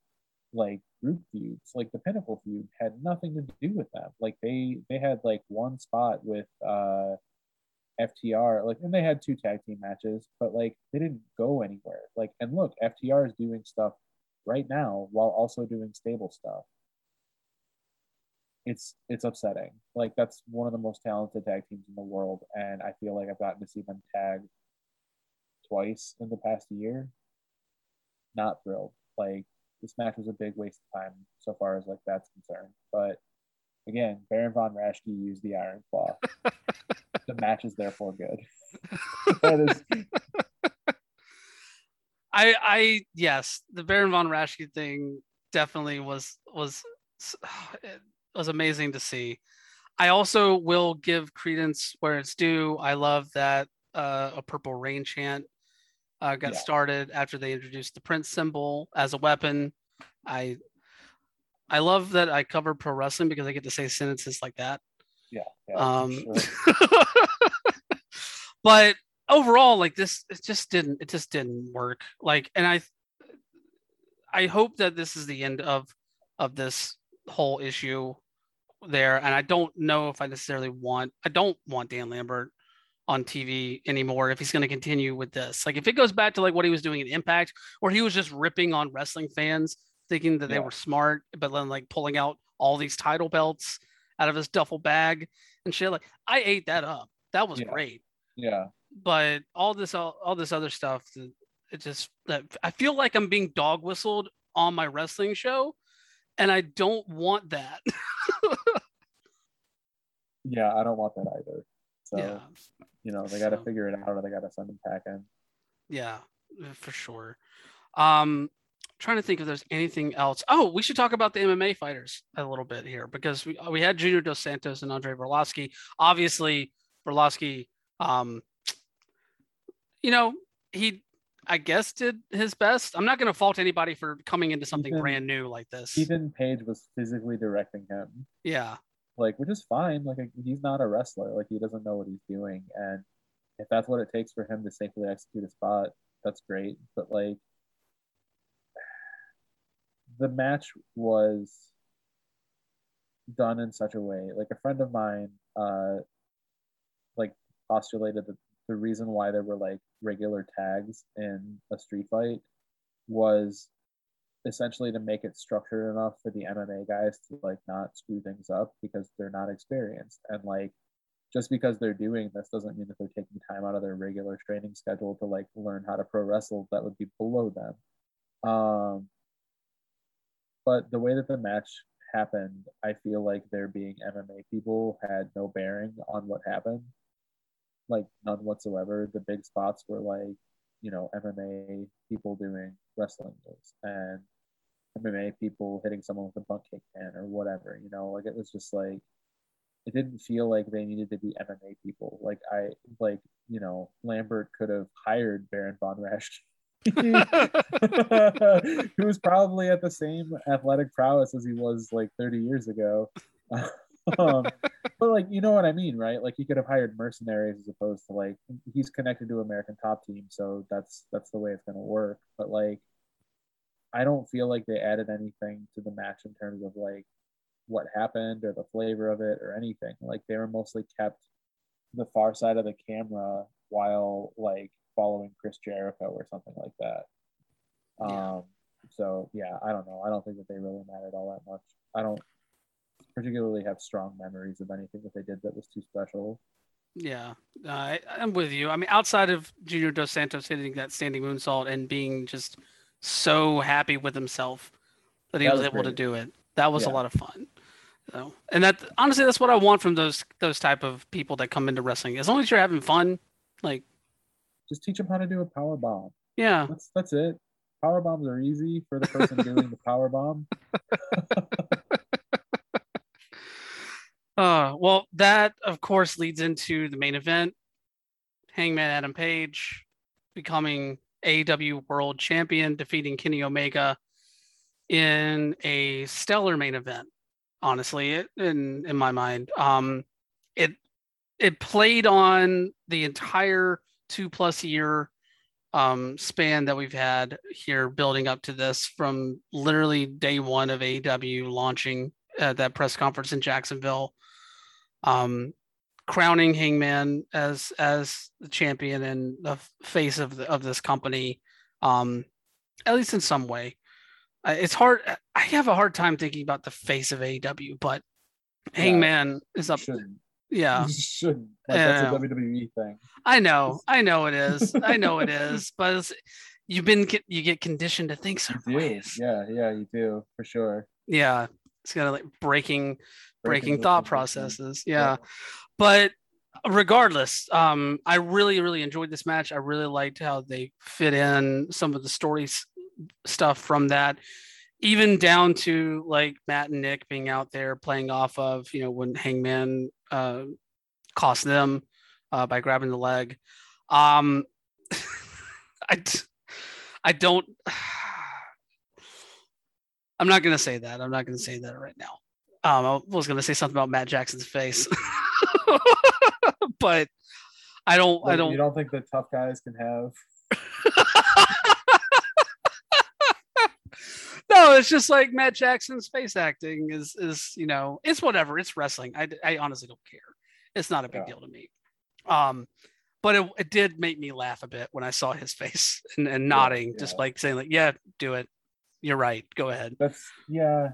like group feuds. Like the Pinnacle feud had nothing to do with them. Like they they had like one spot with uh FTR, like and they had two tag team matches, but like they didn't go anywhere. Like and look, FTR is doing stuff right now while also doing stable stuff it's it's upsetting. Like that's one of the most talented tag teams in the world, and I feel like I've gotten to see them tag twice in the past year. Not thrilled. Like this match was a big waste of time so far as like that's concerned. But again, Baron von Raschke used the Iron Claw. (laughs) the match is therefore good. (laughs) that is I I yes, the Baron von Raschke thing definitely was was it (sighs) was amazing to see. I also will give credence where it's due. I love that uh, a purple rain chant uh, got Yeah. started after they introduced the Prince symbol as a weapon. I I love that I cover pro wrestling because I get to say sentences like that. yeah. yeah Um, sure. (laughs) but overall, like this, it just didn't. It just didn't work. Like, and I, I hope that this is the end of of this whole issue there. And I don't know if I necessarily want. I don't want Dan Lambert on TV anymore if he's going to continue with this. Like, if it goes back to like what he was doing in Impact, where he was just ripping on wrestling fans, thinking that they were smart, but then like pulling out all these title belts out of his duffel bag and shit. Like, I ate that up. That was Yeah. great yeah. but all this all, all this other stuff it just that i feel like i'm being dog whistled on my wrestling show and i don't want that (laughs) Yeah, I don't want that either. So yeah you know, they gotta So- figure it out or they gotta send him packing. yeah for sure um trying to think if there's anything else oh we should talk about the mma fighters a little bit here because we, we had junior dos santos and andre Arlovski. obviously Arlovski, um you know he i guess did his best i'm not going to fault anybody for coming into something Ethan- brand new like this Ethan Page was physically directing him. yeah like which is fine like he's not a wrestler like he doesn't know what he's doing and if that's what it takes for him to safely execute a spot that's great but like the match was done in such a way like a friend of mine uh like postulated that the reason why there were like regular tags in a street fight was essentially to make it structured enough for the MMA guys to like not screw things up because they're not experienced. And like just because they're doing this doesn't mean that they're taking time out of their regular training schedule to like learn how to pro wrestle that would be below them. Um but the way that the match happened i feel like there being mma people had no bearing on what happened. Like none whatsoever. The big spots were like you know mma people doing wrestling moves. And MMA people hitting someone with a butt kick or whatever, you know, like it was just like it didn't feel like they needed to be MMA people. Like I like, you know, Lambert could have hired Baron von Raschke, (laughs) who was probably at the same athletic prowess as he was like 30 years ago. (laughs) um, but like you know what I mean, right? Like he could have hired mercenaries as opposed to like he's connected to American Top Team, so that's that's the way it's gonna work. But like I don't feel like they added anything to the match in terms of like what happened or the flavor of it or anything. Like they were mostly kept the far side of the camera while like following Chris Jericho or something like that. Yeah. Um so yeah, I don't know. I don't think that they really mattered all that much. I don't particularly have strong memories of anything that they did that was too special. Yeah, uh, I'm with you. I mean, outside of Junior Dos Santos hitting that standing moonsault and being just so happy with himself that he That was, was able to do it, that was a lot of fun. So, and that honestly, that's what I want from those those type of people that come into wrestling. As long as you're having fun, like Just teach them how to do a power bomb. Yeah. That's that's it. Power bombs are easy for the person doing the power bomb. (laughs) Uh, well, that of course leads into the main event. Hangman Adam Page becoming AEW World Champion, defeating Kenny Omega in a stellar main event. Honestly, in in my mind, um, it it played on the entire two plus year um, span that we've had here, building up to this from literally day one of AEW launching at that press conference in Jacksonville um, crowning Hangman as as the champion and the face of the, of this company, um, at least in some way. It's hard. I have a hard time thinking about the face of AEW, but Yeah, Hangman is up. Shouldn't. Yeah, (laughs) Shouldn't. Like, that's a WWE thing. I know, I know it is. I (laughs) know it is, but it's, you've been get, you get conditioned to think certain ways. Yeah, yeah, you do for sure. Yeah, it's kind of like breaking breaking the thought processes. Yeah. But regardless, um, I really, really enjoyed this match. I really liked how they fit in some of the story stuff from that, even down to like Matt and Nick being out there playing off of, you know, when Hangman uh, cost them uh, by grabbing the leg. Um, (laughs) I, I don't. (sighs) I'm not gonna say that. I'm not gonna say that right now. Um, I was gonna say something about Matt Jackson's face, (laughs) (laughs) but I don't. I don't. You don't think that tough guys can have? (laughs) no, it's just like Matt Jackson's face acting is is you know it's whatever. It's wrestling. I I honestly don't care. It's not a big Yeah. deal to me. Um, but it, it did make me laugh a bit when I saw his face (laughs) and, and nodding, just yeah. like saying like, "Yeah, do it. You're right. Go ahead." That's yeah.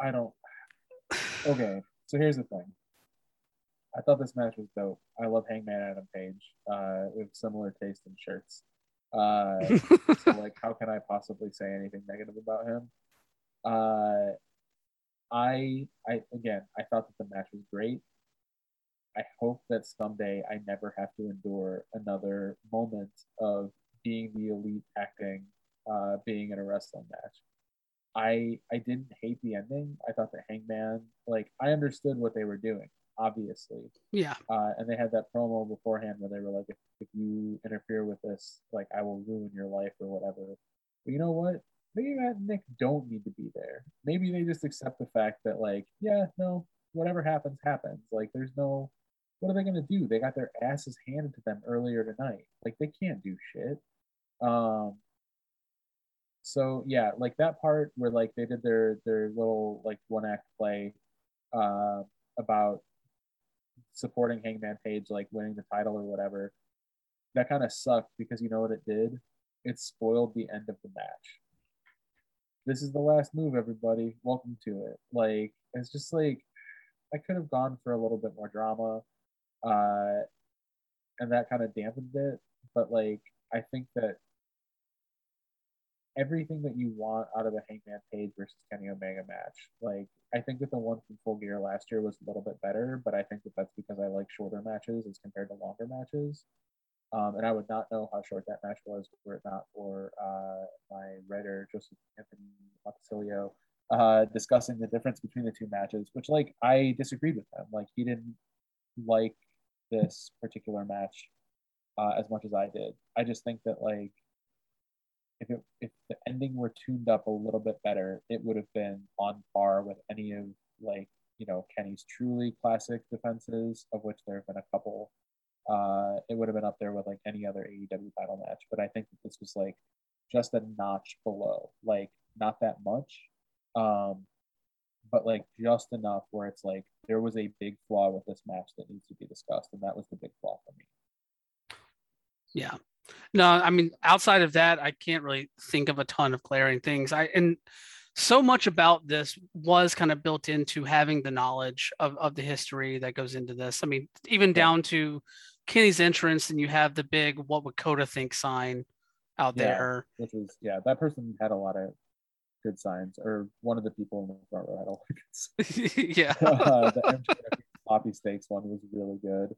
I don't. Okay, so here's the thing. I thought this match was dope. I love Hangman Adam Page. Uh, have similar taste in shirts. Uh, so (laughs) like, how can I possibly say anything negative about him? Uh, I, I again, I thought that the match was great. I hope that someday I never have to endure another moment of being the elite acting, uh, being in a wrestling match. I I didn't hate the ending. I thought that Hangman, like, I understood what they were doing, obviously. yeah, Uh, and they had that promo beforehand where they were like, if, if you interfere with this, like, I will ruin your life or whatever. But you know what? Maybe Matt and Nick don't need to be there. Maybe they just accept the fact that, like, yeah, no, whatever happens, happens. Like, there's no, what are they going to do? They got their asses handed to them earlier tonight. Like, they can't do shit. Um, so yeah, like that part where like they did their their little like one act play uh, about supporting Hangman Page like winning the title or whatever. That kind of sucked because you know what it did? It spoiled the end of the match. This is the last move, everybody. Welcome to it. Like it's just like I could have gone for a little bit more drama, uh, and that kind of dampened it. But like I think that everything that you want out of a Hangman Page versus Kenny Omega match. Like, I think that the one from Full Gear last year was a little bit better, but I think that that's because I like shorter matches as compared to longer matches. Um, and I would not know how short that match was were it not for uh, my writer Joseph Anthony Montecilio uh, discussing the difference between the two matches, which like I disagreed with him. Like he didn't like this particular match uh, as much as I did. I just think that like if it if the ending were tuned up a little bit better, it would have been on par with any of like you know Kenny's truly classic defenses, of which there have been a couple. Uh, it would have been up there with like any other AEW title match, but I think that this was like just a notch below, like not that much, um, but like just enough where it's like there was a big flaw with this match that needs to be discussed, and that was the big flaw for me. Yeah. No, I mean, outside of that, I can't really think of a ton of glaring things. I and so much about this was kind of built into having the knowledge of, of the history that goes into this. I mean, even down to Kenny's entrance, and you have the big "What would Kota think?" sign out Yeah. there. which was yeah, that person had a lot of good signs, or one of the people in the front row had a lot of good signs. (laughs) yeah. uh, the MJF floppy steaks one was really good.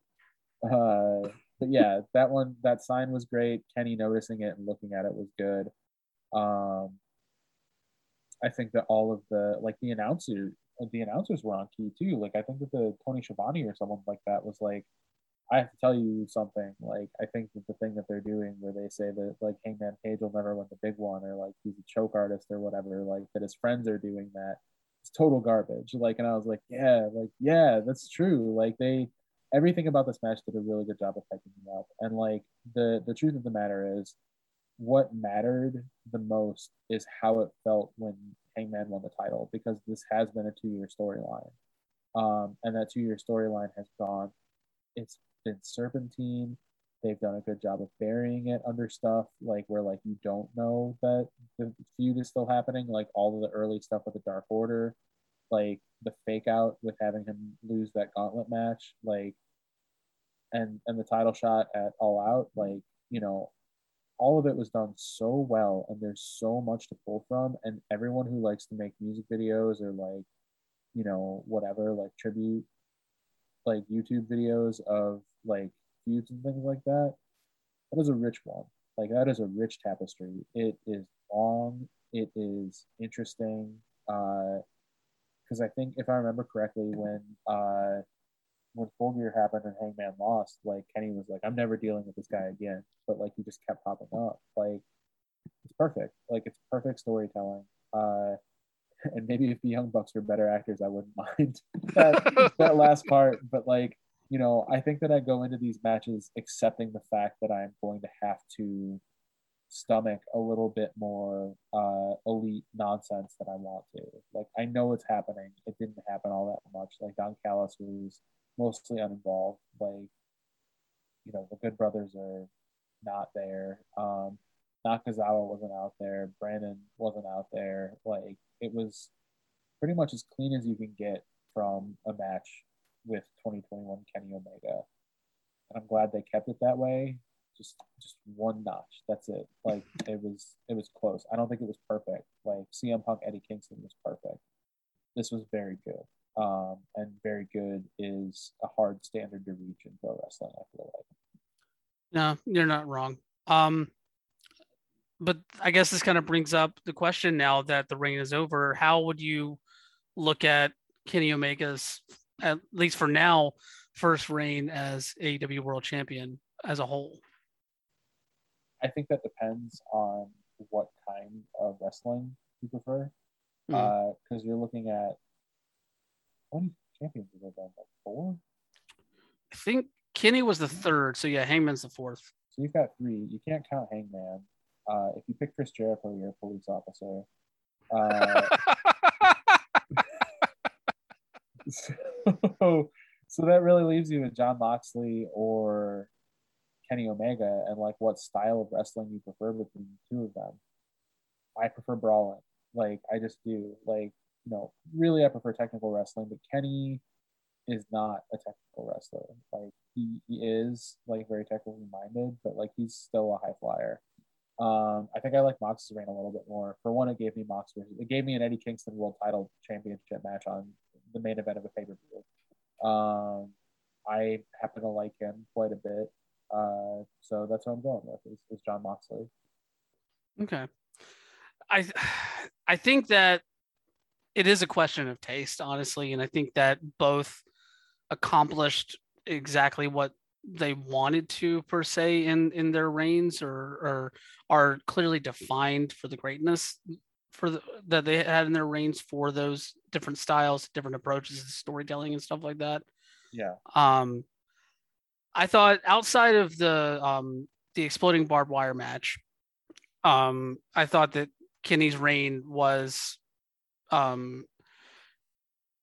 Uh, but yeah, that one, that sign was great. Kenny noticing it and looking at it was good. Um, I think that all of the like the announcer, the announcers were on key too. Like I think that the Tony Schiavone or someone like that was like, I have to tell you something. Like I think that the thing that they're doing where they say that like Hangman Page will never win the big one or like he's a choke artist or whatever, like that his friends are doing that. It's total garbage. Like and I was like, yeah, like yeah, that's true. Like they everything about this match did a really good job of picking me up. And like the the truth of the matter is, what mattered the most is how it felt when Hangman won the title because this has been a two year storyline, um, and that two year storyline has gone. It's been serpentine. They've done a good job of burying it under stuff like where like you don't know that the feud is still happening. Like all of the early stuff with the Dark Order, like the fake out with having him lose that gauntlet match, like and and the title shot at All Out, like you know, all of it was done so well, and there's so much to pull from. And everyone who likes to make music videos or like, you know, whatever, like tribute, like YouTube videos of like feuds and things like that, that is a rich one. Like that is a rich tapestry. It is long. It is interesting. Uh, because I think if I remember correctly, when uh when Full Gear happened and Hangman lost, like Kenny was like, I'm never dealing with this guy again. But like he just kept popping up. Like it's perfect. Like it's perfect storytelling. Uh (laughs) and maybe if the Young Bucks were better actors, I wouldn't (laughs) mind that that last part. But like, you know, I think that I go into these matches accepting the fact that I'm going to have to stomach a little bit more uh, elite nonsense that I want to. Like I know it's happening. It didn't happen all that much. Like Don Callis was mostly uninvolved. Like, you know, the Good Brothers are not there. Um, Nakazawa wasn't out there. Brandon wasn't out there. Like, it was pretty much as clean as you can get from a match with 2021 Kenny Omega. And I'm glad they kept it that way. Just just one notch. That's it. Like (laughs) it was it was close. I don't think it was perfect. Like CM Punk Eddie Kingston was perfect. This was very good um, and very good is a hard standard to reach in pro wrestling. I feel like. No, you're not wrong. Um, but I guess this kind of brings up the question now that the reign is over. How would you look at Kenny Omega's, at least for now, first reign as AEW World Champion as a whole? I think that depends on what kind of wrestling you prefer. Because mm-hmm. uh, you're looking at 20 champions have there been? Like four? I think Kenny was the third. So yeah, Hangman's the fourth. So you've got three. You can't count Hangman. Uh, if you pick Chris Jericho, you're a police officer. Uh, (laughs) so, so that really leaves you with Jon Moxley or Kenny Omega, and like what style of wrestling you prefer between the two of them. I prefer brawling. Like I just do. Like you know, really I prefer technical wrestling, but Kenny is not a technical wrestler. Like he, he is like very technically minded, but like he's still a high flyer. Um, I think I like Mox's reign a little bit more. For one, it gave me Mox it gave me an Eddie Kingston World Title Championship match on the main event of a pay per view. Um, I happen to like him quite a bit, uh, so that's what I'm going with is, is Jon Moxley. Okay, I I think that it is a question of taste, honestly, and I think that both accomplished exactly what they wanted to per se in in their reigns or or are clearly defined for the greatness for the, that they had in their reigns for those different styles different approaches to storytelling and stuff like that. Yeah. Um i thought outside of the um the exploding barbed wire match um i thought that kenny's reign was um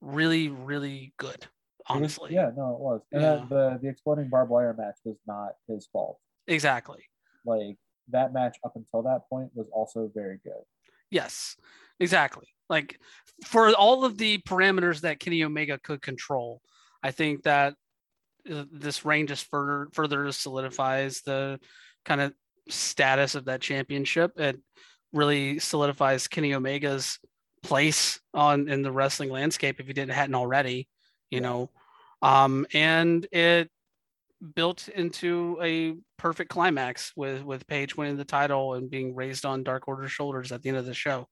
really really good honestly. yeah no it was. And yeah. the the exploding barbed wire match was not his fault. Exactly. Like that match up until that point was also very good. Yes exactly. Like for all of the parameters that kenny omega could control i think that uh, this reign just further further solidifies the kind of status of that championship. It really solidifies kenny omega's place on in the wrestling landscape if he didn't hadn't already, you know. Um, and it built into a perfect climax with with Page winning the title and being raised on Dark Order's shoulders at the end of the show.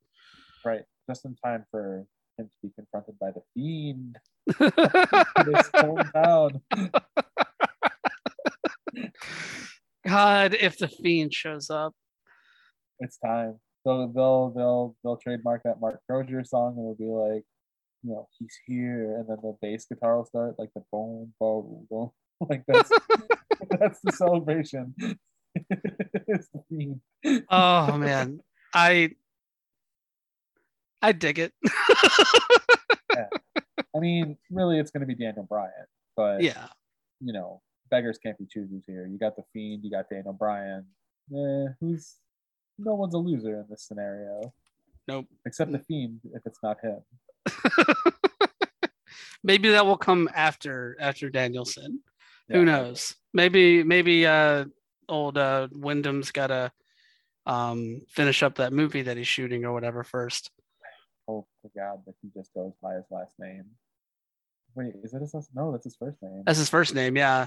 Right, just in time for him to be confronted by the Fiend. (laughs) his hometown. God, if the Fiend shows up, it's time. So they'll they'll they'll trademark that Mark Crozier song and it'll be like, you know, he's here, and then the bass guitar will start like the boom boom boom. (laughs) Like that's (laughs) that's the celebration. (laughs) it's the theme. Oh man, I I dig it. yeah. I mean, really, it's going to be Daniel Bryan, but yeah, you know, beggars can't be choosers here. You got the Fiend, you got Daniel Bryan. Eh, who's no one's a loser in this scenario. Nope. Except the Fiend, if it's not him. (laughs) Maybe that will come after after Danielson. Yeah. Who knows? Maybe maybe uh old uh Windham's gotta um finish up that movie that he's shooting or whatever first. Hope to God that he just goes by his last name. Wait, is that his last? No, that's his first name. That's his first name. Yeah.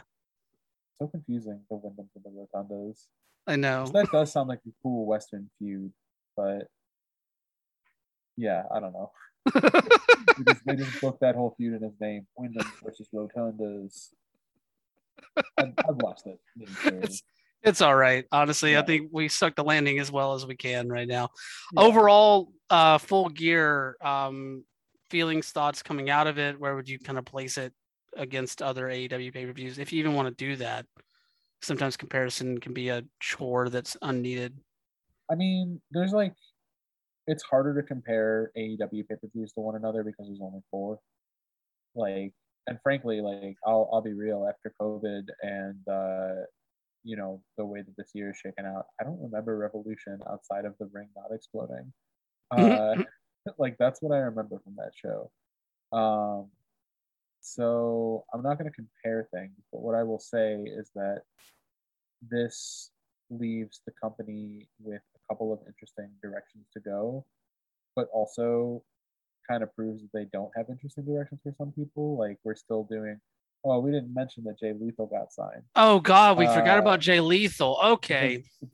So confusing the Windhams and the Rotundas. I know. That does sound like a cool Western feud, but yeah, I don't know. (laughs) because they just booked that whole feud in his name, Windham versus Rotundas. I've, I've watched it. It's, it's all right. Honestly, yeah. I think we stuck the landing as well as we can right now. Yeah. Overall, uh, full gear um, feelings, thoughts coming out of it. Where would you kind of place it against other AEW pay per views, if you even want to do that? Sometimes comparison can be a chore that's unneeded. I mean, there's like, it's harder to compare AEW pay per views to one another because there's only four. Like, and frankly, like I'll I'll be real. After COVID and uh, you know the way that this year is shaken out, I don't remember Revolution outside of the ring not exploding. (laughs) Uh, (laughs) like that's what I remember from that show. Um, so I'm not going to compare things, but what I will say is that this leaves the company with a couple of interesting directions to go, but also kind of proves that they don't have interesting directions for some people. Like we're still doing. Oh, we didn't mention that Jay Lethal got signed. Oh God, we uh, forgot about Jay Lethal. Okay.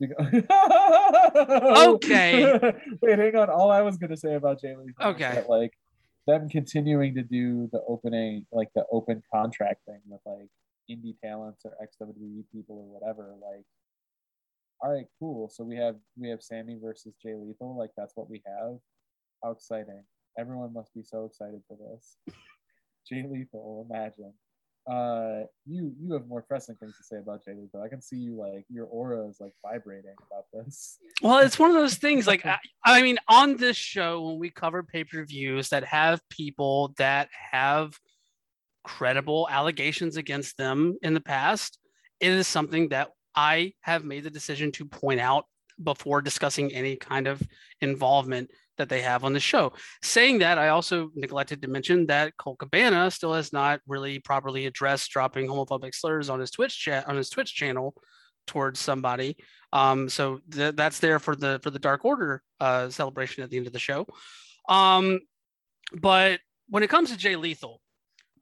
(laughs) (laughs) okay. (laughs) Wait, hang on. All I was gonna say about Jay Lethal. Okay. That, like them continuing to do the opening, like the open contract thing with like indie talents or XWE people or whatever. Like, all right, cool. So we have we have Sammy versus Jay Lethal. Like that's what we have. How exciting! Everyone must be so excited for this. (laughs) Jay Lethal, imagine. Uh, you you have more pressing things to say about Jay Lethal. I can see you like your aura is like vibrating about this. Well, it's one of those things. Like I, I mean, on this show when we cover pay per views that have people that have credible allegations against them in the past, it is something that I have made the decision to point out before discussing any kind of involvement that they have on the show. Saying that, I also neglected to mention that Colt Cabana still has not really properly addressed dropping homophobic slurs on his Twitch chat on his Twitch channel towards somebody. Um, so th- that's there for the for the Dark Order uh, celebration at the end of the show. Um, but when it comes to Jay Lethal,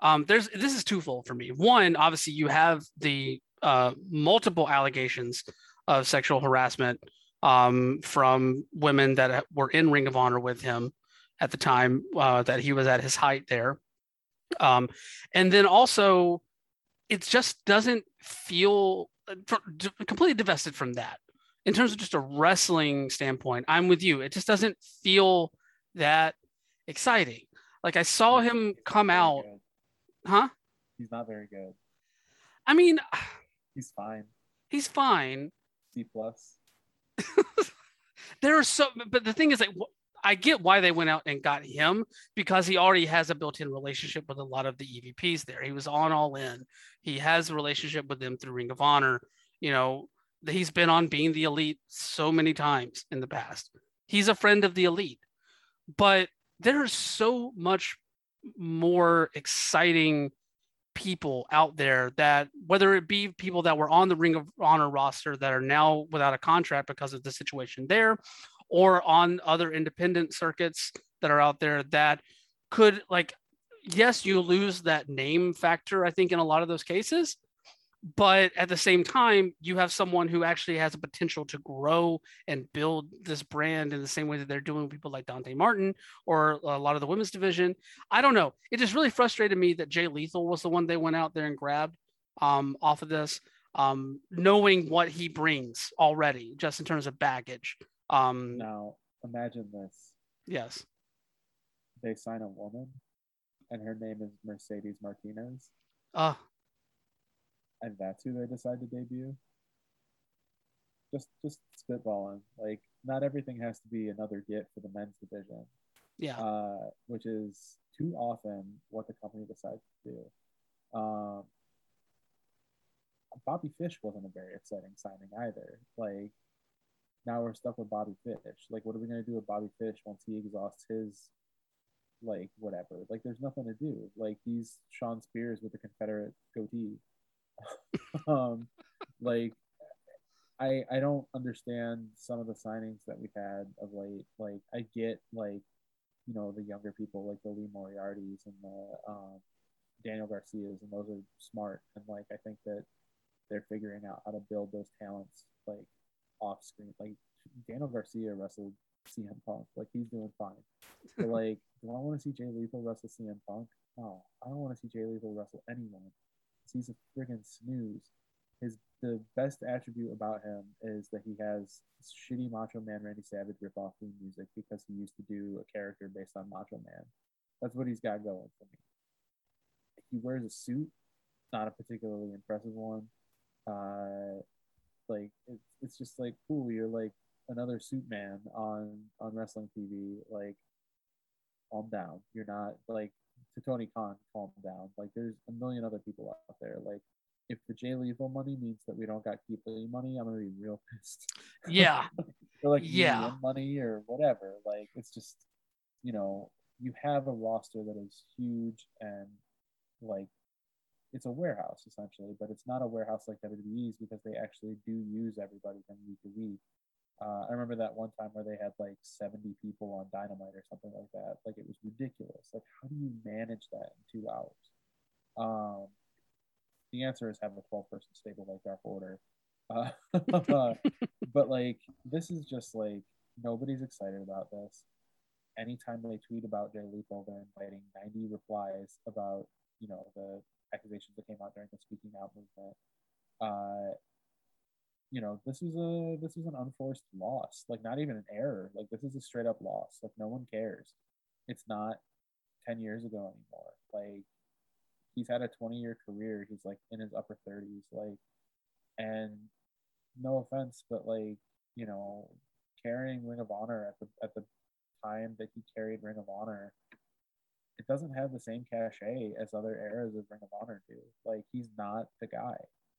um, there's this is twofold for me. One, obviously, you have the uh, multiple allegations of sexual harassment um, from women that were in Ring of Honor with him at the time uh, that he was at his height there. Um, and then also, it just doesn't feel uh, completely divested from that. In terms of just a wrestling standpoint, I'm with you. It just doesn't feel that exciting. Like I saw him come out, huh? He's not very good. I mean, (sighs) he's fine. He's fine. C plus. (laughs) there are so, but the thing is, like, I get why they went out and got him because he already has a built-in relationship with a lot of the EVPs there. He was on All In. He has a relationship with them through Ring of Honor. You know, he's been on Being the Elite so many times in the past. He's a friend of the Elite, but there's so much more exciting people out there that whether it be people that were on the Ring of Honor roster that are now without a contract because of the situation there, or on other independent circuits that are out there that could like yes, you lose that name factor, I think, in a lot of those cases, but at the same time you have someone who actually has a potential to grow and build this brand in the same way that they're doing with people like dante martin or a lot of the women's division. I don't know. It just really frustrated me that jay lethal was the one they went out there and grabbed um, off of this um, knowing what he brings already just in terms of baggage. Um, now imagine this. Yes. They sign a woman and her name is mercedes martinez. Uh and that's who they decide to debut. Just just spitballing. Like not everything has to be another get for the men's division. Yeah. Uh, which is too often what the company decides to do. Um, Bobby Fish wasn't a very exciting signing either. Like now we're stuck with Bobby Fish. Like what are we gonna do with Bobby Fish once he exhausts his like whatever? Like there's nothing to do. Like he's Shawn Spears with a Confederate goatee. (laughs) um, like I I don't understand some of the signings that we've had of late. Like I get like you know the younger people like the Lee Moriarty's and the um, Daniel Garcias and those are smart and like I think that they're figuring out how to build those talents like off screen. Like Daniel Garcia wrestled CM Punk, like he's doing fine. But (laughs) like, do I want to see Jay Lethal wrestle CM Punk? No, I don't want to see Jay Lethal wrestle anyone he's a friggin' snooze. His the best attribute about him is that he has shitty Macho Man Randy Savage ripoff theme music because he used to do a character based on Macho Man. That's what he's got going for me. He wears a suit, not a particularly impressive one. Uh, like it's it's just like cool. You're like another suit man on on wrestling TV. Like calm down. You're not like to Tony Khan, calm down. Like there's a million other people out there. Like if the Jay Lethal money means that we don't got Keith Lee money, I'm gonna be real pissed. Yeah. (laughs) or like yeah money or whatever. Like it's just you know you have a roster that is huge and like it's a warehouse essentially, but it's not a warehouse like WWE's because they actually do use everybody from week to week. Uh, I remember that one time where they had like 70 people on Dynamite or something like that. Like it was ridiculous. Like, how do you manage that in two hours? Um, the answer is have a 12 person stable like Dark Order. Uh, (laughs) but like, this is just like nobody's excited about this. Anytime they tweet about Jay Lethal, they're inviting 90 replies about, you know, the accusations that came out during the Speaking Out movement. Uh, you know, this is a this is an unforced loss. Like not even an error. Like this is a straight up loss. Like no one cares. It's not ten years ago anymore. Like he's had a twenty year career. He's like in his upper thirties. Like and no offense, but like, you know, carrying Ring of Honor at the at the time that he carried Ring of Honor, it doesn't have the same cachet as other eras of Ring of Honor do. Like he's not the guy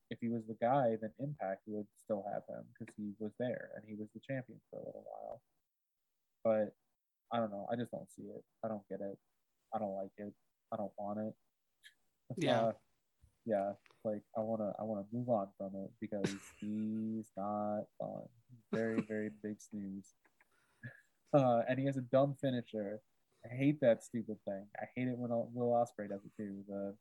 if he was the guy, then Impact would still have him because he was there and he was the champion for a little while. But I don't know. I just don't see it. I don't get it. I don't like it. I don't want it. Yeah. Uh, yeah. Like I wanna I wanna move on from it because (laughs) he's not fun. Very, very big snooze. (laughs) Uh, and he has a dumb finisher. I hate that stupid thing. I hate it when Will Ospreay does it too. The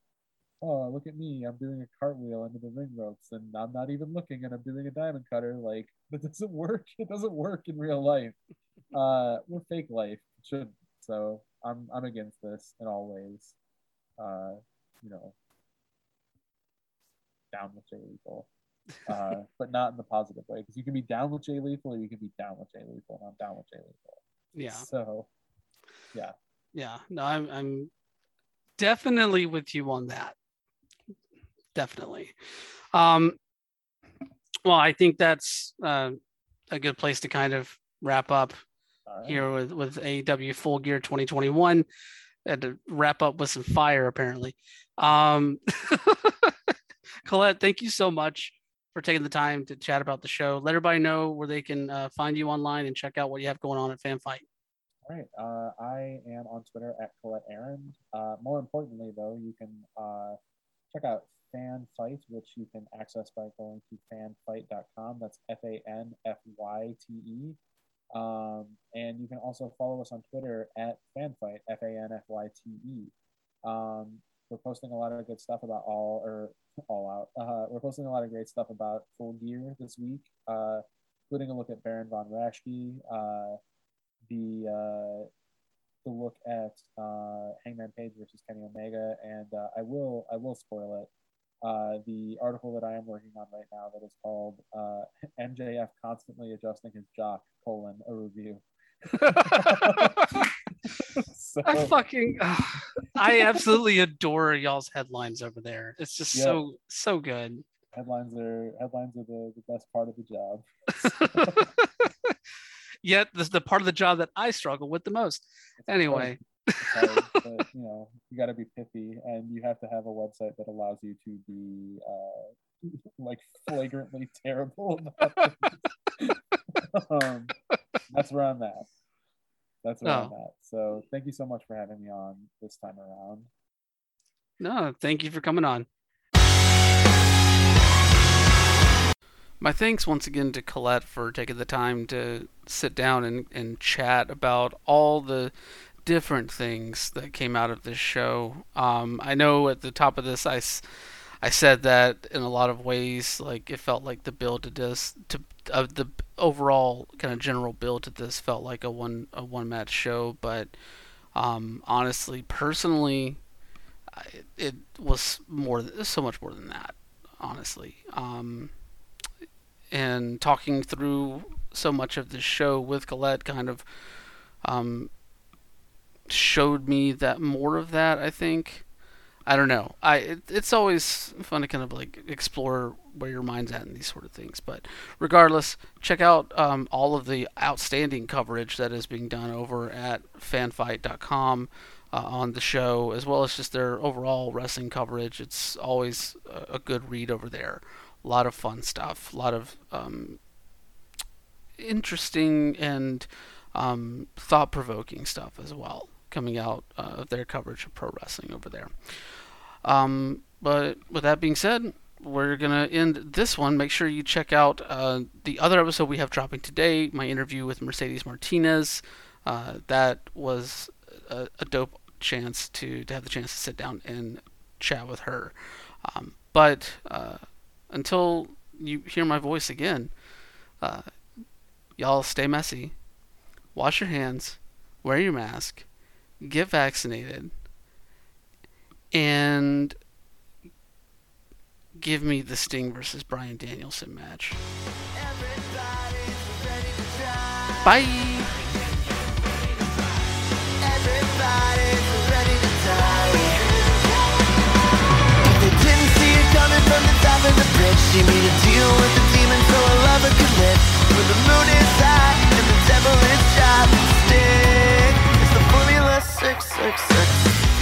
oh, look at me, I'm doing a cartwheel under the ring ropes and I'm not even looking and I'm doing a diamond cutter. Like, (laughs) that doesn't work. It doesn't work in real life. Uh, we're fake life. It should so I'm I'm against this in all ways. Uh, you know, down with Jay Lethal. (laughs) Uh, but not in the positive way because you can be down with Jay Lethal or you can be down with Jay Lethal, and I'm down with Jay Lethal. Yeah. So, yeah. Yeah. No, I'm I'm definitely with you on that definitely. Um, well, I think that's uh, a good place to kind of wrap up right. here with with AEW Full Gear 2021 and to wrap up with some fire apparently. Um, (laughs) Colette, thank you so much for taking the time to chat about the show. Let everybody know where they can uh, find you online and check out what you have going on at Fanbyte. All right. Uh, I am on Twitter at Colette Arrand. Uh, more importantly, though, you can uh, check out Fan Fight, which you can access by going to fanbyte.com. That's F A N B Y T E. Um, and you can also follow us on Twitter at Fanbyte, F A N B Y T E. Um, we're posting a lot of good stuff about all or all out. Uh, we're posting a lot of great stuff about Full Gear this week, uh, including a look at Baron von Raschke, uh, the uh, the look at uh, Hangman Page versus Kenny Omega, and uh, I will I will spoil it. Uh, the article that I am working on right now that is called uh, MJF constantly adjusting his jock colon a review. (laughs) so, I fucking I absolutely adore y'all's headlines over there. It's just yeah. so so good. Headlines are headlines are the, the best part of the job. Yet this is the part of the job that I struggle with the most. It's anyway. Hard, (laughs) but, you know, you got to be pithy, and you have to have a website that allows you to be uh, (laughs) like flagrantly (laughs) terrible. um, that's where I'm at. That's where oh. I'm at. So thank you so much for having me on this time around. No, thank you for coming on. My thanks once again to Colette for taking the time to sit down and, and chat about all the different things that came out of this show. Um, I know at the top of this, I, I said that in a lot of ways, like it felt like the build to this, to uh, the overall kind of general build to this felt like a one a one match show, but um, honestly, personally, it, it was more so much more than that. Honestly, um, and talking through so much of the show with Colette kind of um, showed me that more of that. I think. I don't know. I it, it's always fun to kind of like explore where your mind's at in these sort of things. But regardless, check out um, all of the outstanding coverage that is being done over at fanbyte.com uh, on the show, as well as just their overall wrestling coverage. It's always a, a good read over there. A lot of fun stuff. A lot of um, interesting and um, thought provoking stuff as well coming out uh, of their coverage of pro wrestling over there. Um, but with that being said, we're gonna end this one. Make sure you check out uh, the other episode we have dropping today. My interview with Mercedes Martinez. Uh, that was a, a, dope chance to to have the chance to sit down and chat with her. Um, but uh, until you hear my voice again, uh, y'all stay messy, wash your hands, wear your mask, get vaccinated, and give me the Sting versus Bryan Danielson match. Bye. She made a deal with the demon so lover could live the moon is high and the devil is six, six, six.